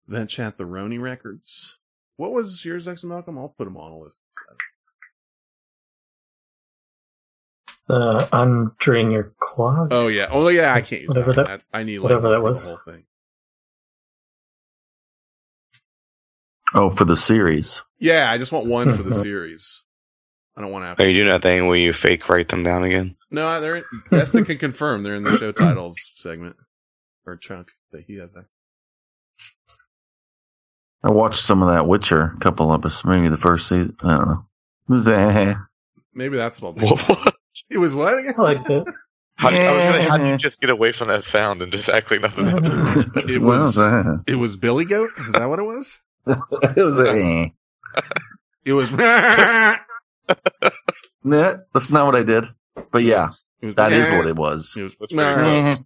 S1: Vent chat the Roni records. What was yours, X and Malcolm? I'll put them on a list.
S3: Uh, I'm drain your clock.
S1: Oh yeah. Oh yeah, I can't use
S3: Whatever
S1: that.
S3: that-
S1: I, I need like
S3: whatever that
S1: the
S3: was.
S1: whole thing.
S2: Oh, for the series.
S1: Yeah, I just want one for the series. I don't want to have.
S5: Are you doing that thing where you fake write them down again?
S1: No, they're Eston can confirm they're in the show titles segment or chunk that he has.
S2: I watched some of that Witcher, a couple episodes, maybe the first season. I don't know. It was.
S1: Maybe that's what I'll do. It was what again?
S3: I liked it.
S5: How, I was gonna, how do you just get away from that sound and just act like nothing happened?
S1: It
S2: What
S1: was-
S2: that?
S1: It was Billy Goat. Is that what it was?
S2: it was eh.
S1: It was.
S2: Nah, that's not what I did. But yeah,
S1: was-
S2: that is what it was.
S1: It was.
S5: That's pretty.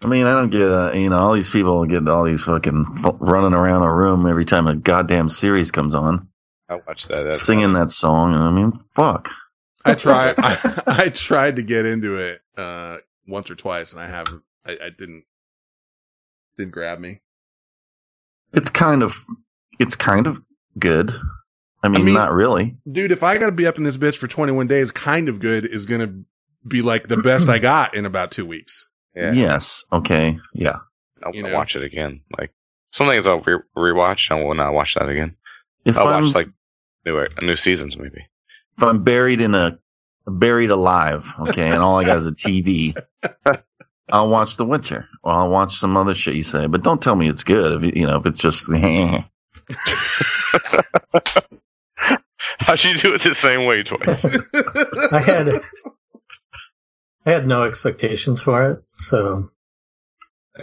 S2: I mean, I don't get, uh, you know, all these people get all these fucking running around a room every time a goddamn series comes on,
S5: I watched that. That's
S2: singing that song. I mean, fuck.
S1: I tried. I, I tried to get into it uh, once or twice, and I haven't. I, I didn't. Didn't grab me.
S2: It's kind of, it's kind of good. I mean,
S1: mean-
S2: not really.
S1: Dude, if I got to be up in this bitch for 21 days, kind of good is going to be like the best I got in about two weeks.
S5: yeah.
S2: Yes. Okay. Yeah.
S5: I'll,
S1: You
S5: to
S1: know.
S5: watch it again. Like some things I'll re- rewatch. I will not watch that again.
S2: If
S5: I'll
S2: I'm,
S5: watch like new a new seasons maybe.
S2: if I'm buried in a, buried alive, okay, and all I got is a TV, I'll watch The Witcher or I'll watch some other shit you say, but don't tell me it's good if, you you know, if it's just,
S5: How'd you do it the same way twice?
S3: I had I had no expectations for it, so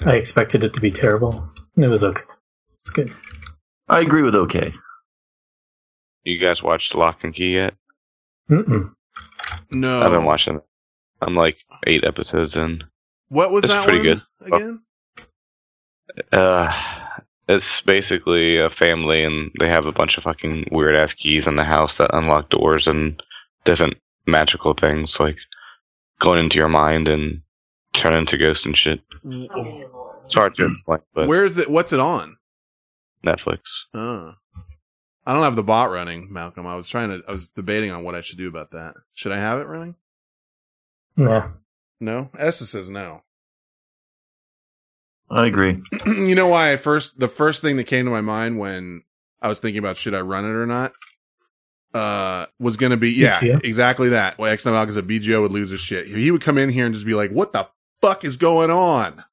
S3: I expected it to be terrible. And it was okay. It's good.
S2: I agree with okay.
S5: you guys watched Locke and Key yet?
S3: Mm-mm.
S1: no.
S5: I've been watching. it. I'm like eight episodes in.
S1: What was
S5: It's
S1: that
S5: pretty
S1: one
S5: good.
S1: again?
S5: Uh, it's basically a family, and they have a bunch of fucking weird ass keys in the house that unlock doors and different magical things, like going into your mind and turn into ghosts and shit.
S4: Man, Lord.
S5: It's hard to explain, but
S1: Where is it? What's it on?
S5: Netflix.
S1: Oh. I don't have the bot running, Malcolm. I was trying to. I was debating on what I should do about that. Should I have it running?
S3: Nah.
S1: No. Essa says no.
S2: I agree.
S1: you know why? I first the first thing that came to my mind when I was thinking about should I run it or not, uh, was gonna be yeah,
S3: BGO?
S1: exactly that. Well, X Malcolm said BGO would lose his shit. He would come in here and just be like, "What the fuck is going on?"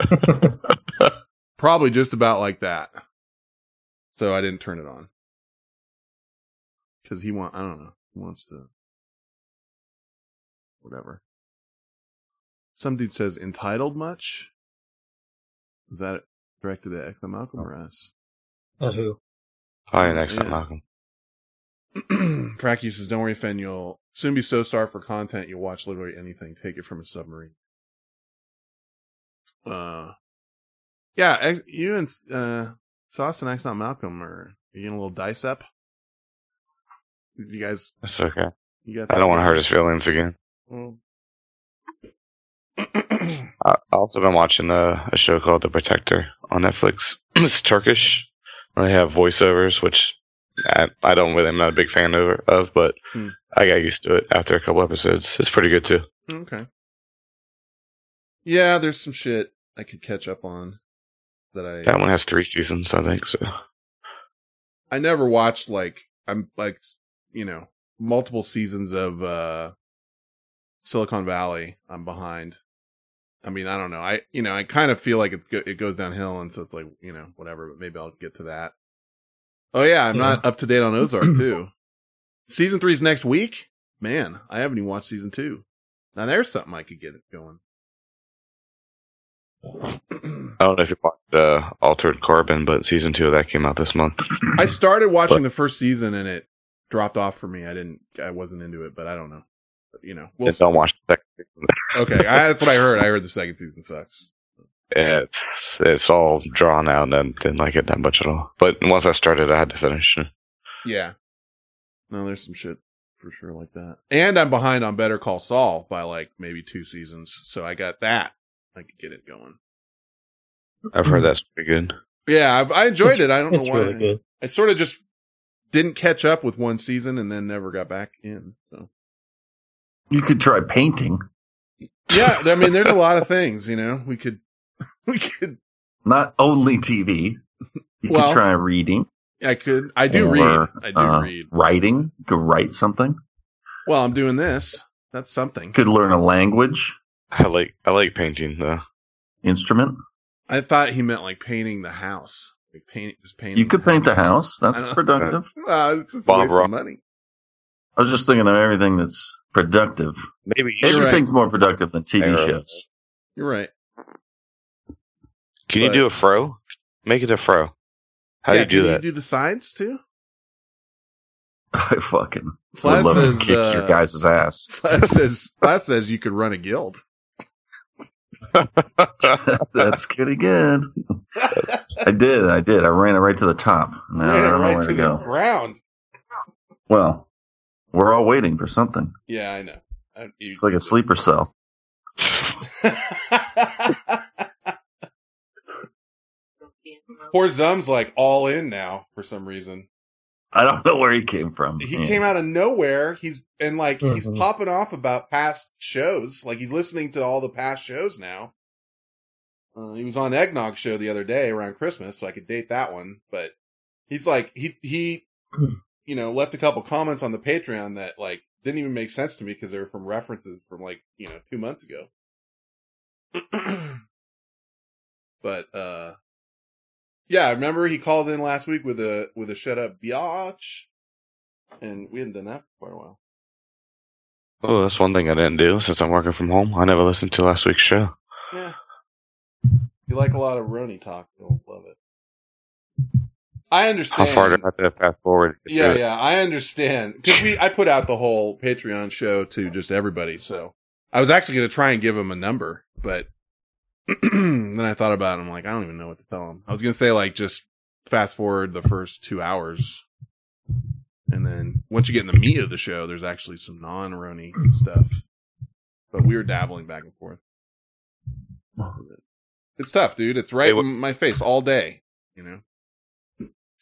S1: Probably just about like that. So I didn't turn it on because he want I don't know he wants to whatever. Some dude says entitled much. Is that directed at Ekta Malcolm or us?
S3: At who?
S5: Probably next time,
S1: Yeah.
S5: Malcolm.
S1: Fracky says, "Don't worry, Fen. You'll soon be so starved for content you'll watch literally anything. Take it from a submarine." Uh, yeah. Ex- You and uh, Sauce and X not Malcolm are you getting a little dice up? You guys,
S5: That's okay.
S1: you got.
S5: I don't want to hurt his feelings again.
S1: Well,
S5: I I also been watching a, a show called The Protector on Netflix. it's Turkish. They have voiceovers, which I, I don't really, I'm not a big fan of, of but
S1: Hmm.
S5: I got used to it after a couple episodes. It's pretty good too.
S1: okay. Yeah, there's some shit I could catch up on that I
S5: That one has three seasons, I think. So
S1: I never watched like I'm like you know multiple seasons of uh Silicon Valley. I'm behind. I mean, I don't know. I you know I kind of feel like it's go- it goes downhill, and so it's like you know whatever. But maybe I'll get to that. Oh yeah, I'm not up to date on Ozark too. season three's next week. Man, I haven't even watched season two. Now there's something I could get it going.
S5: I don't know if you watched uh, Altered Carbon, but season two of that came out this month.
S1: I started watching the first season and it dropped off for me. I didn't. I wasn't into it, but I don't know. But, you know, we'll
S5: don't watch the second season.
S1: Okay, I, that's what I heard. I heard the second season sucks.
S5: It's it's all drawn out and didn't like it that much at all. But once I started, I had to finish.
S1: Yeah. No, there's some shit for sure like that. And I'm behind on Better Call Saul by like maybe two seasons, so I got that. I could get it going.
S5: I've heard that's pretty good.
S1: Yeah, I, I enjoyed it. I don't know why.
S3: really good.
S1: I sort of just didn't catch up with one season and then never got back in. So
S2: You could try painting.
S1: yeah, I mean, there's a lot of things. You know, we could we could
S2: not only TV. You
S1: Well-
S2: could try reading.
S1: I could. I do
S2: or,
S1: read. I do
S2: uh,
S1: read.
S2: Writing. You could write something.
S1: Well, I'm doing this. That's something.
S2: Could learn a language,
S5: I like I like painting though.
S2: instrument.
S1: I thought he meant like painting the house. Like paint, just painting.
S2: You could paint the house.
S1: I
S2: That's productive.
S1: Uh, it's just a
S5: Bob
S1: waste
S5: Ross.
S1: of money.
S2: I was just thinking of everything that's productive.
S5: Maybe you,
S1: You're right.
S2: Everything's more productive than TV
S5: Arrow.
S2: shows.
S1: You're right.
S5: can you do a fro? Make it a fro. How
S1: Yeah,
S5: do you do
S1: can
S5: that?
S1: You do the sides too.
S2: I fucking would
S1: Flash
S2: love
S1: says.
S2: to kick your
S1: Uh,
S2: guys' ass.
S1: Flash says. Flash says you could run a guild.
S2: That's pretty good. I did. I did. I ran it right to the top. Now I don't know
S1: right
S2: where
S1: to
S2: to
S1: the
S2: go.
S1: ground.
S2: Well, we're all waiting for something.
S1: Yeah, I know. I- you-
S2: It's like a sleeper cell.
S1: Poor Zum's like all in now for some reason.
S2: I don't know where he came from.
S1: He
S2: Yes.
S1: came out of nowhere. He's and like he's
S3: Mhm.
S1: popping off about past shows. Like he's listening to all the past shows now. Uh, he was on Eggnog show the other day around Christmas, so I could date that one. But he's like he he, you know, left a couple comments on the Patreon that like didn't even make sense to me because they were from references from like you know two months ago. but uh yeah, I remember he called in last week with a with a shut up biatch, and we hadn't done that for quite a while.
S5: oh, that's one thing I didn't do since I'm working from home. I never listened to last week's show.
S1: Yeah, you like a lot of Roni talk, you'll love it. I understand.
S5: How
S1: understand.
S5: far do I have to fast forward? to
S1: yeah, yeah, I understand because we I put out the whole Patreon show to just everybody. So I was actually going to try and give him a number, but then I thought about it. I'm like, I don't even know what to tell him. I was going to say like just fast forward the first two hours, and then once you get in the meat of the show, there's actually some non-Roni stuff. But we were dabbling back and forth. It's tough, dude. It's right
S5: Hey, wh-
S1: in my face all day. You know.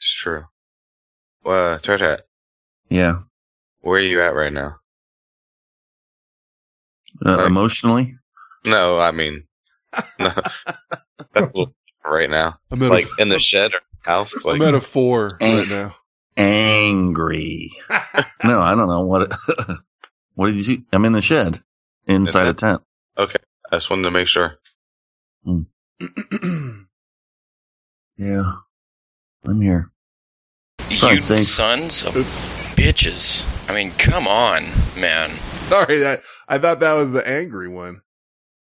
S5: It's true. Well, Tart Hat,
S2: Yeah.
S5: where are you at right now?
S2: Uh,
S5: Right.
S2: Emotionally,
S5: No, I mean, no, that's a little right now.
S1: I'm at
S5: Like
S1: a,
S5: in the shed or house. Like
S1: I'm at a four
S2: Eh.
S1: right now.
S2: angry. no, I don't know what. what did you see? I'm in the shed inside a tent.
S5: Okay, I just wanted to make sure.
S2: Yeah, I'm here. Sorry,
S6: You
S2: safe.
S6: sons of
S1: Oops.
S6: bitches. I mean, come on, man.
S1: Sorry, I, I thought that was the angry one.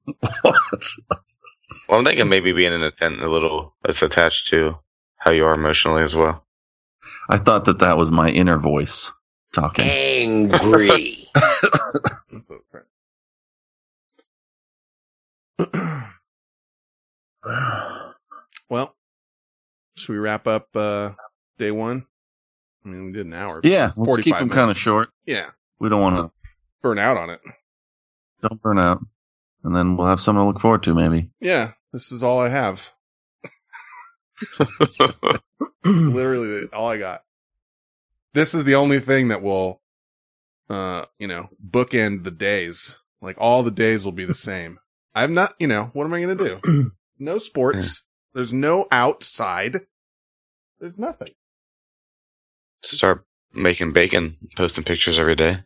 S5: Well, I'm thinking maybe being in a tent a little. It's attached to how you are emotionally as well.
S2: I thought that that was my inner voice talking.
S6: Angry.
S1: That's so crap. well, should we wrap up uh, day one? I mean, we did an hour.
S2: yeah, let's keep them kind of short.
S1: Yeah,
S2: We don't want to
S1: burn out on it.
S2: don't burn out, and then we'll have something to look forward to. Maybe.
S1: Yeah, this is all I have. Literally all I got. This is the only thing that will, uh, you know, bookend the days. Like all the days will be the same. I'm not, you know, what am I going to do? No sports. There's no outside. There's nothing.
S5: Start making bacon, posting pictures every day.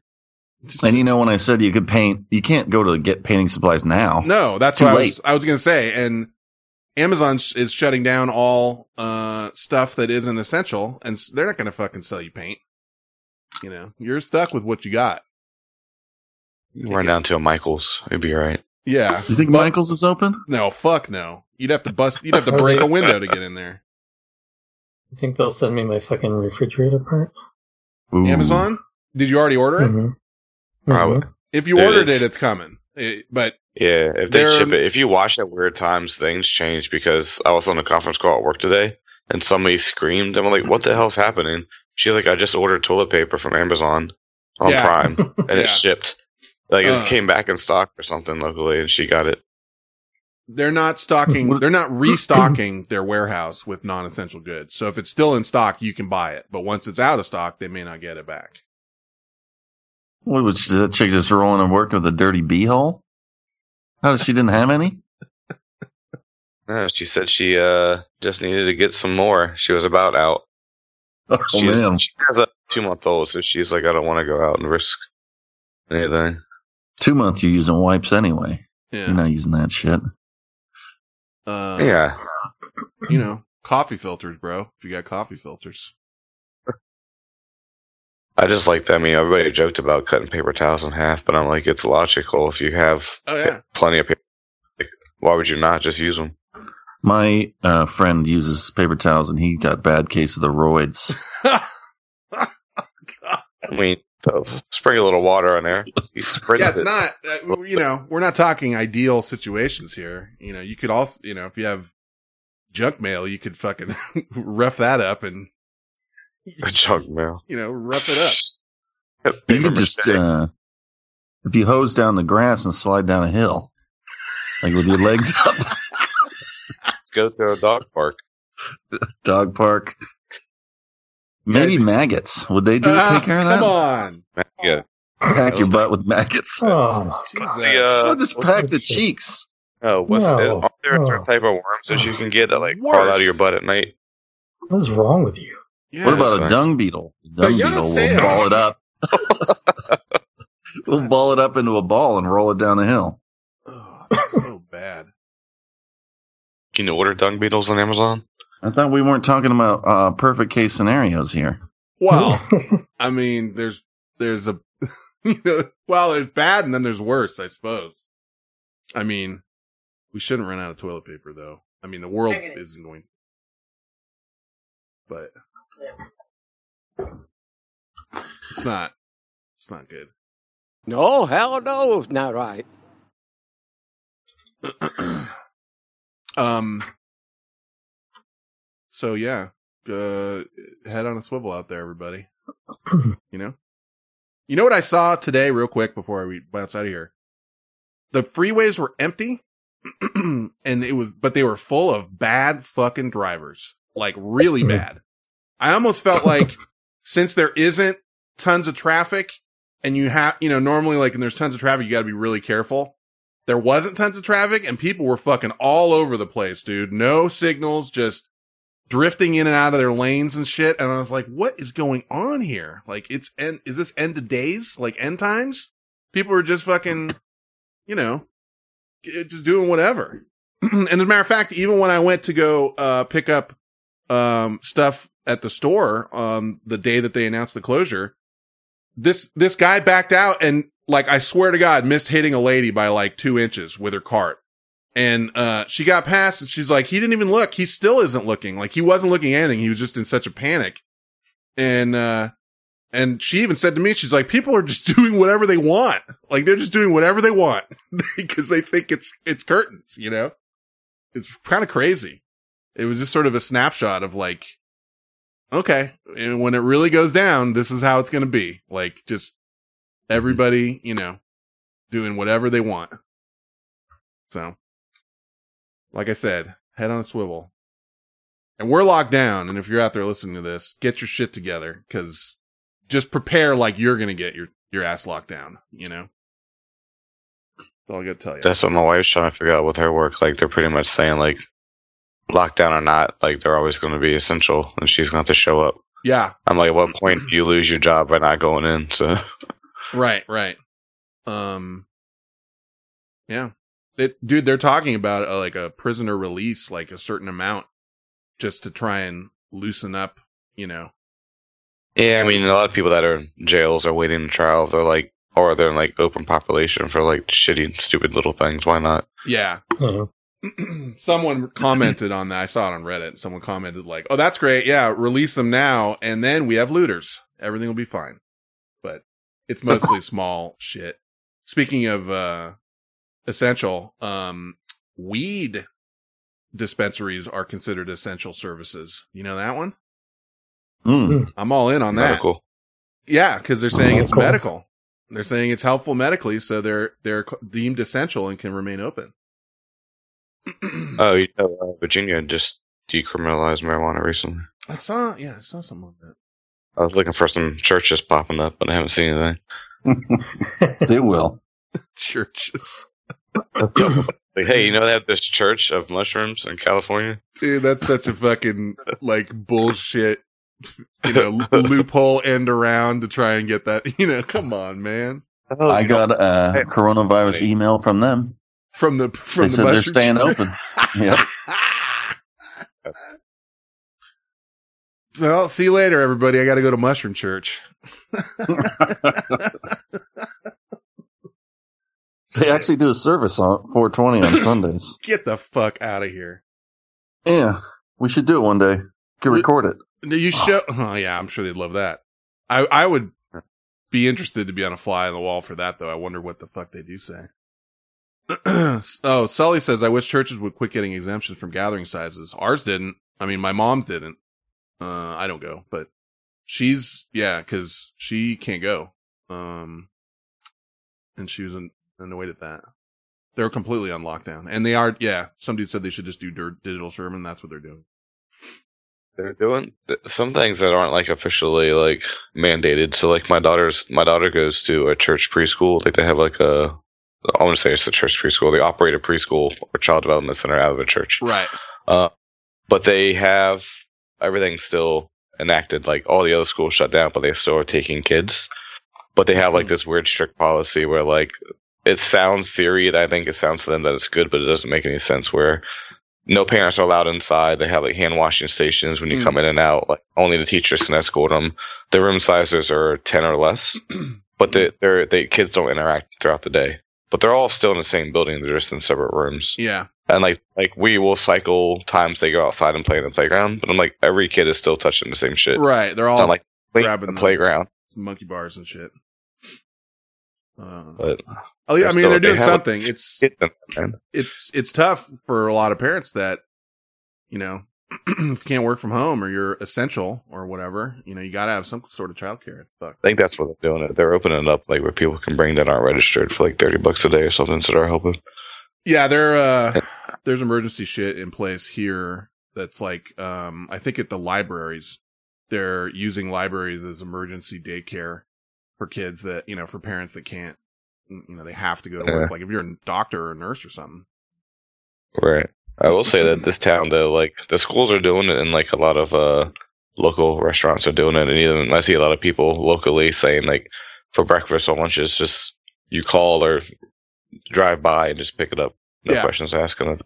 S1: Just-
S2: And you know, when I said you could paint, you can't go to get painting supplies now.
S1: no, that's
S2: Too
S1: what I was,
S2: late.
S1: I was going to say. And Amazon sh- is shutting down all, uh, stuff that isn't essential and s- they're not going to fucking sell you paint. You know, you're stuck with what you got.
S5: You run down to a Michael's, it'd be alright.
S1: Yeah.
S2: You think
S1: But-
S2: Michael's is open?
S1: No, fuck no. You'd have to bust. You'd have to break a window to get in there.
S3: You think they'll send me my fucking refrigerator part?
S2: Ooh.
S1: Amazon? Did you already order it?
S3: Mhm.
S5: Probably.
S3: Mhm.
S1: If you
S5: Dude,
S1: ordered it,
S5: it's-
S1: it's coming. It- but
S5: Yeah, if they ship it, if you watch at weird times, things change because I was on a conference call at work today and somebody screamed. I'm like, what the hell's happening? She's like, I just ordered toilet paper from Amazon on
S1: Yeah.
S5: Prime and it shipped. Like
S1: Uh.
S5: it came back in stock or something locally and she got it.
S1: they're not stocking. They're not restocking their warehouse with non-essential goods. So if it's still in stock, you can buy it. But once it's out of stock, they may not get it back.
S2: What was that chick just rolling and work with a dirty beehole? How did she didn't have any?
S5: No, she said she uh just needed to get some more. She was about out.
S2: Oh
S5: She's,
S2: man,
S5: she has a two month old, so she's like, I don't want to go out and risk anything.
S2: Two months you're using wipes anyway. You're not using that shit.
S1: Uh,
S5: yeah,
S1: You know, coffee filters, bro. If you got coffee filters.
S5: I just like that. I mean, everybody joked about cutting paper towels in half, but I'm like, it's logical. If you have
S1: Oh yeah.
S5: plenty of paper, like, why would you not just use them?
S2: My uh, friend uses paper towels, and he got bad case of the roids.
S5: I mean, so spray a little water on there. You
S1: yeah, it's
S5: it.
S1: not. Uh, you know, we're not talking ideal situations here. You know, you could also, you know, if you have junk mail, you could fucking rough that up and
S5: a junk mail.
S1: you know rough it up.
S2: You could just, uh, if you hose down the grass and slide down a hill, like with your legs up,
S5: go to a dog park.
S2: dog park. Maybe maggots. Would they do
S1: Ah,
S2: take care of
S1: come
S2: that?
S5: Uh,
S1: on,
S5: Yeah.
S2: Pack your butt with maggots.
S3: Oh,
S1: Jesus.
S5: The, uh,
S2: Well, just pack the cheeks.
S5: Oh, what's
S3: No.
S5: it? Aren't there a certain
S3: Oh.
S5: type of worms that you can get that like crawl out of your butt at night?
S3: what is wrong with you?
S1: yeah.
S2: What about a
S5: fine.
S2: dung beetle? The dung
S1: you
S2: beetle
S1: say
S2: will
S1: it.
S2: ball it up. we'll ball it up into a ball and roll it down the hill.
S1: Oh, that's so bad.
S5: Can you order dung beetles on Amazon?
S2: I thought we weren't talking about uh, perfect case scenarios here.
S1: Well, I mean, there's there's a you know, well, there's bad and then there's worse, I suppose. I mean, we shouldn't run out of toilet paper though. I mean, the world isn't going, but it's not. It's not good.
S7: No, hell no, it's not right.
S1: um. So yeah, uh, head on a swivel out there, everybody. you know, you know what I saw today, real quick before we bounce out of here. The freeways were empty, and it was, but they were full of bad fucking drivers, like really bad. I almost felt like since there isn't tons of traffic, and you have, you know, normally like, and there's tons of traffic, you got to be really careful there wasn't tons of traffic and people were fucking all over the place, dude. No signals, just drifting in and out of their lanes and shit. And I was like, what is going on here? Like, it's end, is this end of days? Like end times? People are just fucking, you know, just doing whatever. and as a matter of fact, even when I went to go, uh, pick up, um, stuff at the store, um, the day that they announced the closure, this, this guy backed out and like, I swear to God, missed hitting a lady by like two inches with her cart. And, uh, she got past and she's like, he didn't even look. He still isn't looking. Like he wasn't looking at anything. He was just in such a panic. And, uh, and she even said to me, she's like, people are just doing whatever they want. Like they're just doing whatever they want because they think it's, it's curtains, you know? It's kind of crazy. It was just sort of a snapshot of like, okay, and when it really goes down, this is how it's going to be. Like just everybody, you know, doing whatever they want. So, like I said, head on a swivel. And we're locked down. And if you're out there listening to this, get your shit together because just prepare like you're going to get your, your ass locked down, you know? That's all I got to tell you.
S5: That's what my wife's trying to figure out with her work. Like they're pretty much saying like, lockdown or not, like they're always going to be essential, and she's going to have to show up.
S1: yeah.
S5: I'm like, at what point do you lose your job by not going in? So
S1: Right, right. Um, yeah, it, dude, they're talking about uh, like a prisoner release, like a certain amount, just to try and loosen up. You know,
S5: yeah, I mean, a lot of people that are in jails are waiting to trial. They're like, or they're in like open population for like shitty, stupid little things. Why not?
S1: yeah.
S3: Uh,
S1: Someone commented on that. I saw it on Reddit. Someone commented like, "Oh, that's great. Yeah, release them now, and then we have looters. Everything will be fine." But it's mostly small shit. Speaking of uh essential, um, weed dispensaries are considered essential services. You know that one?
S2: Mm.
S1: I'm all in on that.
S5: Medical.
S1: Yeah, because they're saying it's
S3: Medical.
S1: medical. They're saying it's helpful medically, so they're they're deemed essential and can remain open.
S5: Oh, you know, uh, Virginia just decriminalized marijuana recently.
S1: I saw, yeah, I saw something like that.
S5: I was looking for some churches popping up, but I haven't seen anything.
S2: they will.
S1: Churches.
S5: They Like, hey, you know they have this church of mushrooms in California?
S1: Dude, that's such a fucking like bullshit, you know, loophole end around to try and get that. You know, come on, man.
S5: Oh,
S2: I
S5: you know-
S2: got a
S5: Hey.
S2: coronavirus email from them.
S1: From the from
S2: They
S1: the
S2: said they're staying
S1: church.
S2: open. Yeah.
S1: well, see you later, everybody. I got to go to Mushroom Church.
S2: They actually do a service on 420 on Sundays.
S1: Get the fuck out of here.
S2: Yeah, we should do it one day. Could record it.
S1: You show? Oh yeah, I'm sure they'd love that. I I would be interested to be on a fly on the wall for that though. I wonder what the fuck they do say. oh, Sully says I wish churches would quit getting exemptions from gathering sizes. Ours didn't. I mean, my mom didn't. Uh, I don't go, but she's yeah, because she can't go. Um, and she was an, annoyed at that. They're completely on lockdown, and they are. Yeah, some dude said they should just do dir- digital sermon. That's what they're doing.
S5: They're doing th- some things that aren't like officially like mandated. So like my daughter's my daughter goes to a church preschool. Like they have like a I want to say it's a church preschool. They operate a preschool or child development center out of a church.
S1: Right.
S5: Uh, but they have everything still enacted. Like all the other schools shut down, but they still are taking kids. But they have like this weird strict policy where like it sounds theory that I think it sounds to them that it's good, but it doesn't make any sense. Where no parents are allowed inside. They have like hand washing stations when you
S1: Mm.
S5: come in and out. Like only the teachers can escort them. The room sizes are ten or less, but the they're, they kids don't interact throughout the day. But they're all still in the same building. They're just in separate rooms.
S1: Yeah.
S5: And like like we will cycle times they go outside and play in the playground, but I'm like every kid is still touching the same shit.
S1: Right. They're all
S5: like
S1: grabbing the-
S5: the playground.
S1: monkey bars and shit. Uh,
S5: But
S1: oh, yeah, I mean,
S5: still-
S1: they're doing
S5: have a-
S1: something. It's
S5: kids in there, man.
S1: it's it's tough for a lot of parents that you know if you can't work from home or you're essential or whatever. You know, you got to have some sort of childcare. It's fucked.
S5: I think that's what they're doing. It. They're opening it up like where people can bring that aren't registered for like thirty bucks a day or something. So they're helping.
S1: Yeah, there uh there's emergency shit in place here that's like um I think at the libraries they're using libraries as emergency daycare for kids that, you know, for parents that can't you know, they have to go to work like if you're a doctor or a nurse or something.
S5: Right. I will say that this town though, like the schools are doing it, and like a lot of uh local restaurants are doing it, and even I see a lot of people locally saying like for breakfast or lunches, just you call or drive by and just pick it up. No
S1: Yeah.
S5: questions asked. And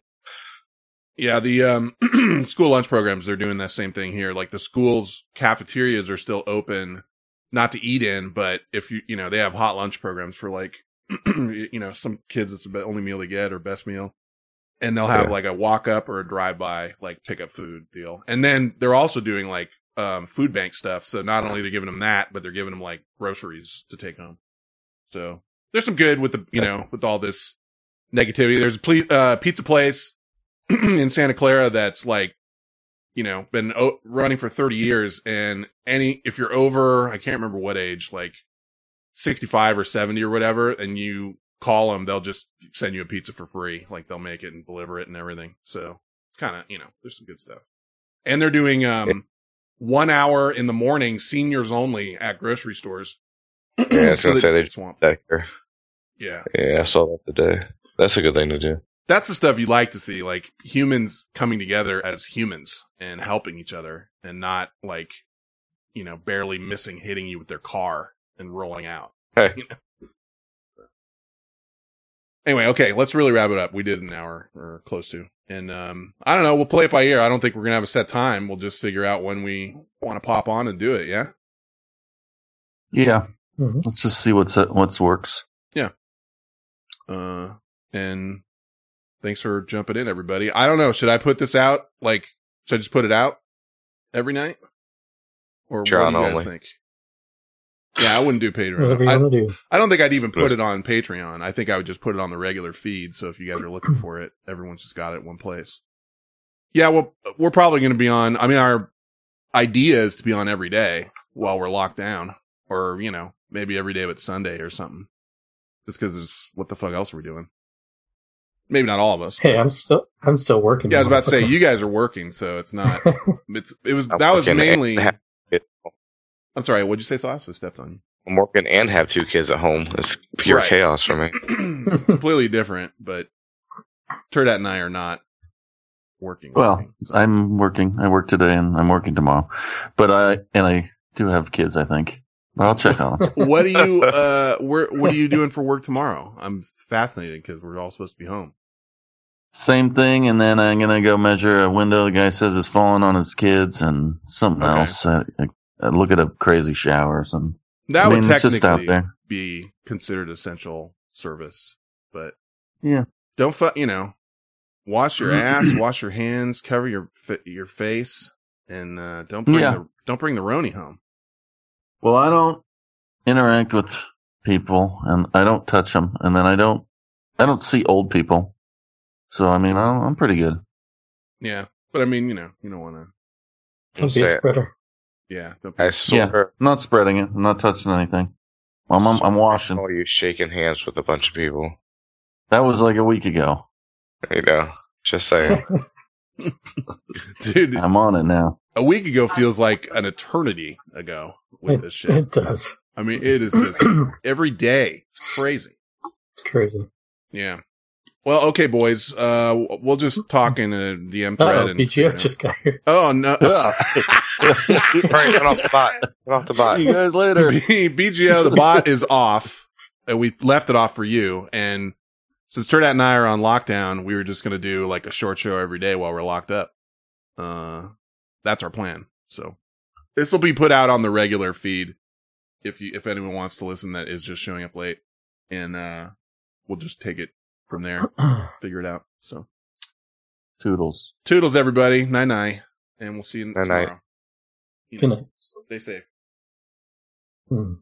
S1: Yeah, the um school lunch programs they're doing that same thing here. Like the schools cafeterias are still open not to eat in, but if you you know, they have hot lunch programs for like you know, some kids it's the only meal they get or best meal. And they'll have
S5: Yeah.
S1: like a walk up or a drive by like pick up food deal. And then they're also doing like um food bank stuff. So not only they're giving them that, but they're giving them like groceries to take home. So there's some good with the you know, with all this negativity. There's a ple- uh, pizza place in Santa Clara that's like, you know, been o- running for 30 years. And any, if you're over, I can't remember what age, like 65 or 70 or whatever, and you call them, they'll just send you a pizza for free. Like they'll make it and deliver it and everything. So it's kind of, you know, there's some good stuff. And they're doing, um, one hour in the morning, seniors only at grocery stores.
S5: Yeah, I was gonna
S1: that-
S5: say they-
S1: swamp.
S5: that here.
S1: Yeah.
S5: Yeah, I saw that today. That's a good thing to do.
S1: That's the stuff you like to see, like humans coming together as humans and helping each other and not like, you know, barely missing hitting you with their car and rolling out.
S5: Hey.
S1: You know? Anyway, okay, let's really wrap it up. We did an hour or close to. And um I don't know, we'll play it by ear. I don't think we're gonna have a set time. We'll just figure out when we want to pop on and do it, yeah?
S2: Yeah.
S3: Mhm.
S2: Let's just see what's what's works. Yeah.
S1: Uh and thanks for jumping in, everybody. I don't know, should I put this out? Like, should I just put it out every night? Or what do you guys
S5: only.
S1: think? Yeah, I wouldn't do Patreon.
S3: you
S1: I,
S3: want to do.
S1: I don't think I'd even put it on Patreon. I think I would just put it on the regular feed. So if you guys are looking for it, everyone's just got it in one place. Yeah, well, we're probably going to be on. I mean, our idea is to be on every day while we're locked down, or you know, maybe every day but Sunday or something. Just because it's what the fuck else are we doing? Maybe not all of us.
S3: Hey, I'm still I'm still working.
S1: yeah, I was about to say you guys are working, so it's not. It's it was
S5: I'm
S1: that was mainly. I'm sorry. What'd you say, Sauce? I stepped on
S5: I'm working and have two kids at home. It's pure
S1: Right.
S5: chaos for me.
S1: Completely different, but Turdat and I are not working.
S2: Well,
S1: working, so-
S2: I'm working. I work today and I'm working tomorrow. But I and I do have kids. I think. I'll check on
S1: what are you uh where what are you doing for work tomorrow? I'm fascinated because we're all supposed to be home.
S2: Same thing, and then I'm gonna go measure a window. The guy says is falling on his kids, and something
S1: Okay.
S2: else. I, I, look at a crazy shower or something.
S1: That
S2: I mean,
S1: would
S2: it's just out
S1: technically be considered essential service, but
S2: Yeah.
S1: don't fu- you know, wash your ass, wash your hands, cover your your face, and uh, don't bring
S2: Yeah.
S1: the don't bring the Roni home.
S2: Well, I don't interact with people, and I don't touch them, and then I don't, I don't see old people. So I mean, I'm, I'm pretty good.
S1: Yeah, but I mean, you know, you don't want to.
S3: Don't be a spreader.
S1: Yeah, don't be-
S5: I swear,
S2: I'm not spreading it. I'm not touching anything. I'm, I'm, I'm washing.
S5: all you shaking hands with a bunch of people.
S2: That was like a week ago.
S5: There you know, just saying.
S1: dude.
S2: I'm on it now.
S1: A week ago feels like an eternity ago with
S3: It,
S1: this shit.
S3: it does.
S1: I mean, it is just every day. It's crazy.
S3: It's crazy.
S1: Yeah. Well, okay, boys. Uh, we'll just talk in a DM thread.
S3: Oh,
S1: and,
S3: BGF just got here.
S1: Oh no.
S5: All right, get off the bot. Get off the bot.
S2: See you guys later.
S1: B- BGO, the bot is off. And we left it off for you. And since Turdat and I are on lockdown, we were just going to do like a short show every day while we're locked up. Uh, that's our plan. So this will be put out on the regular feed if you, if anyone wants to listen that is just showing up late. And, uh, we'll just take it from there, figure it out. So
S2: Toodles.
S1: toodles, everybody. Night night. And we'll see you
S5: Night-night.
S1: tomorrow. You
S3: Good
S1: know,
S3: night.
S1: Stay safe.
S3: Hmm.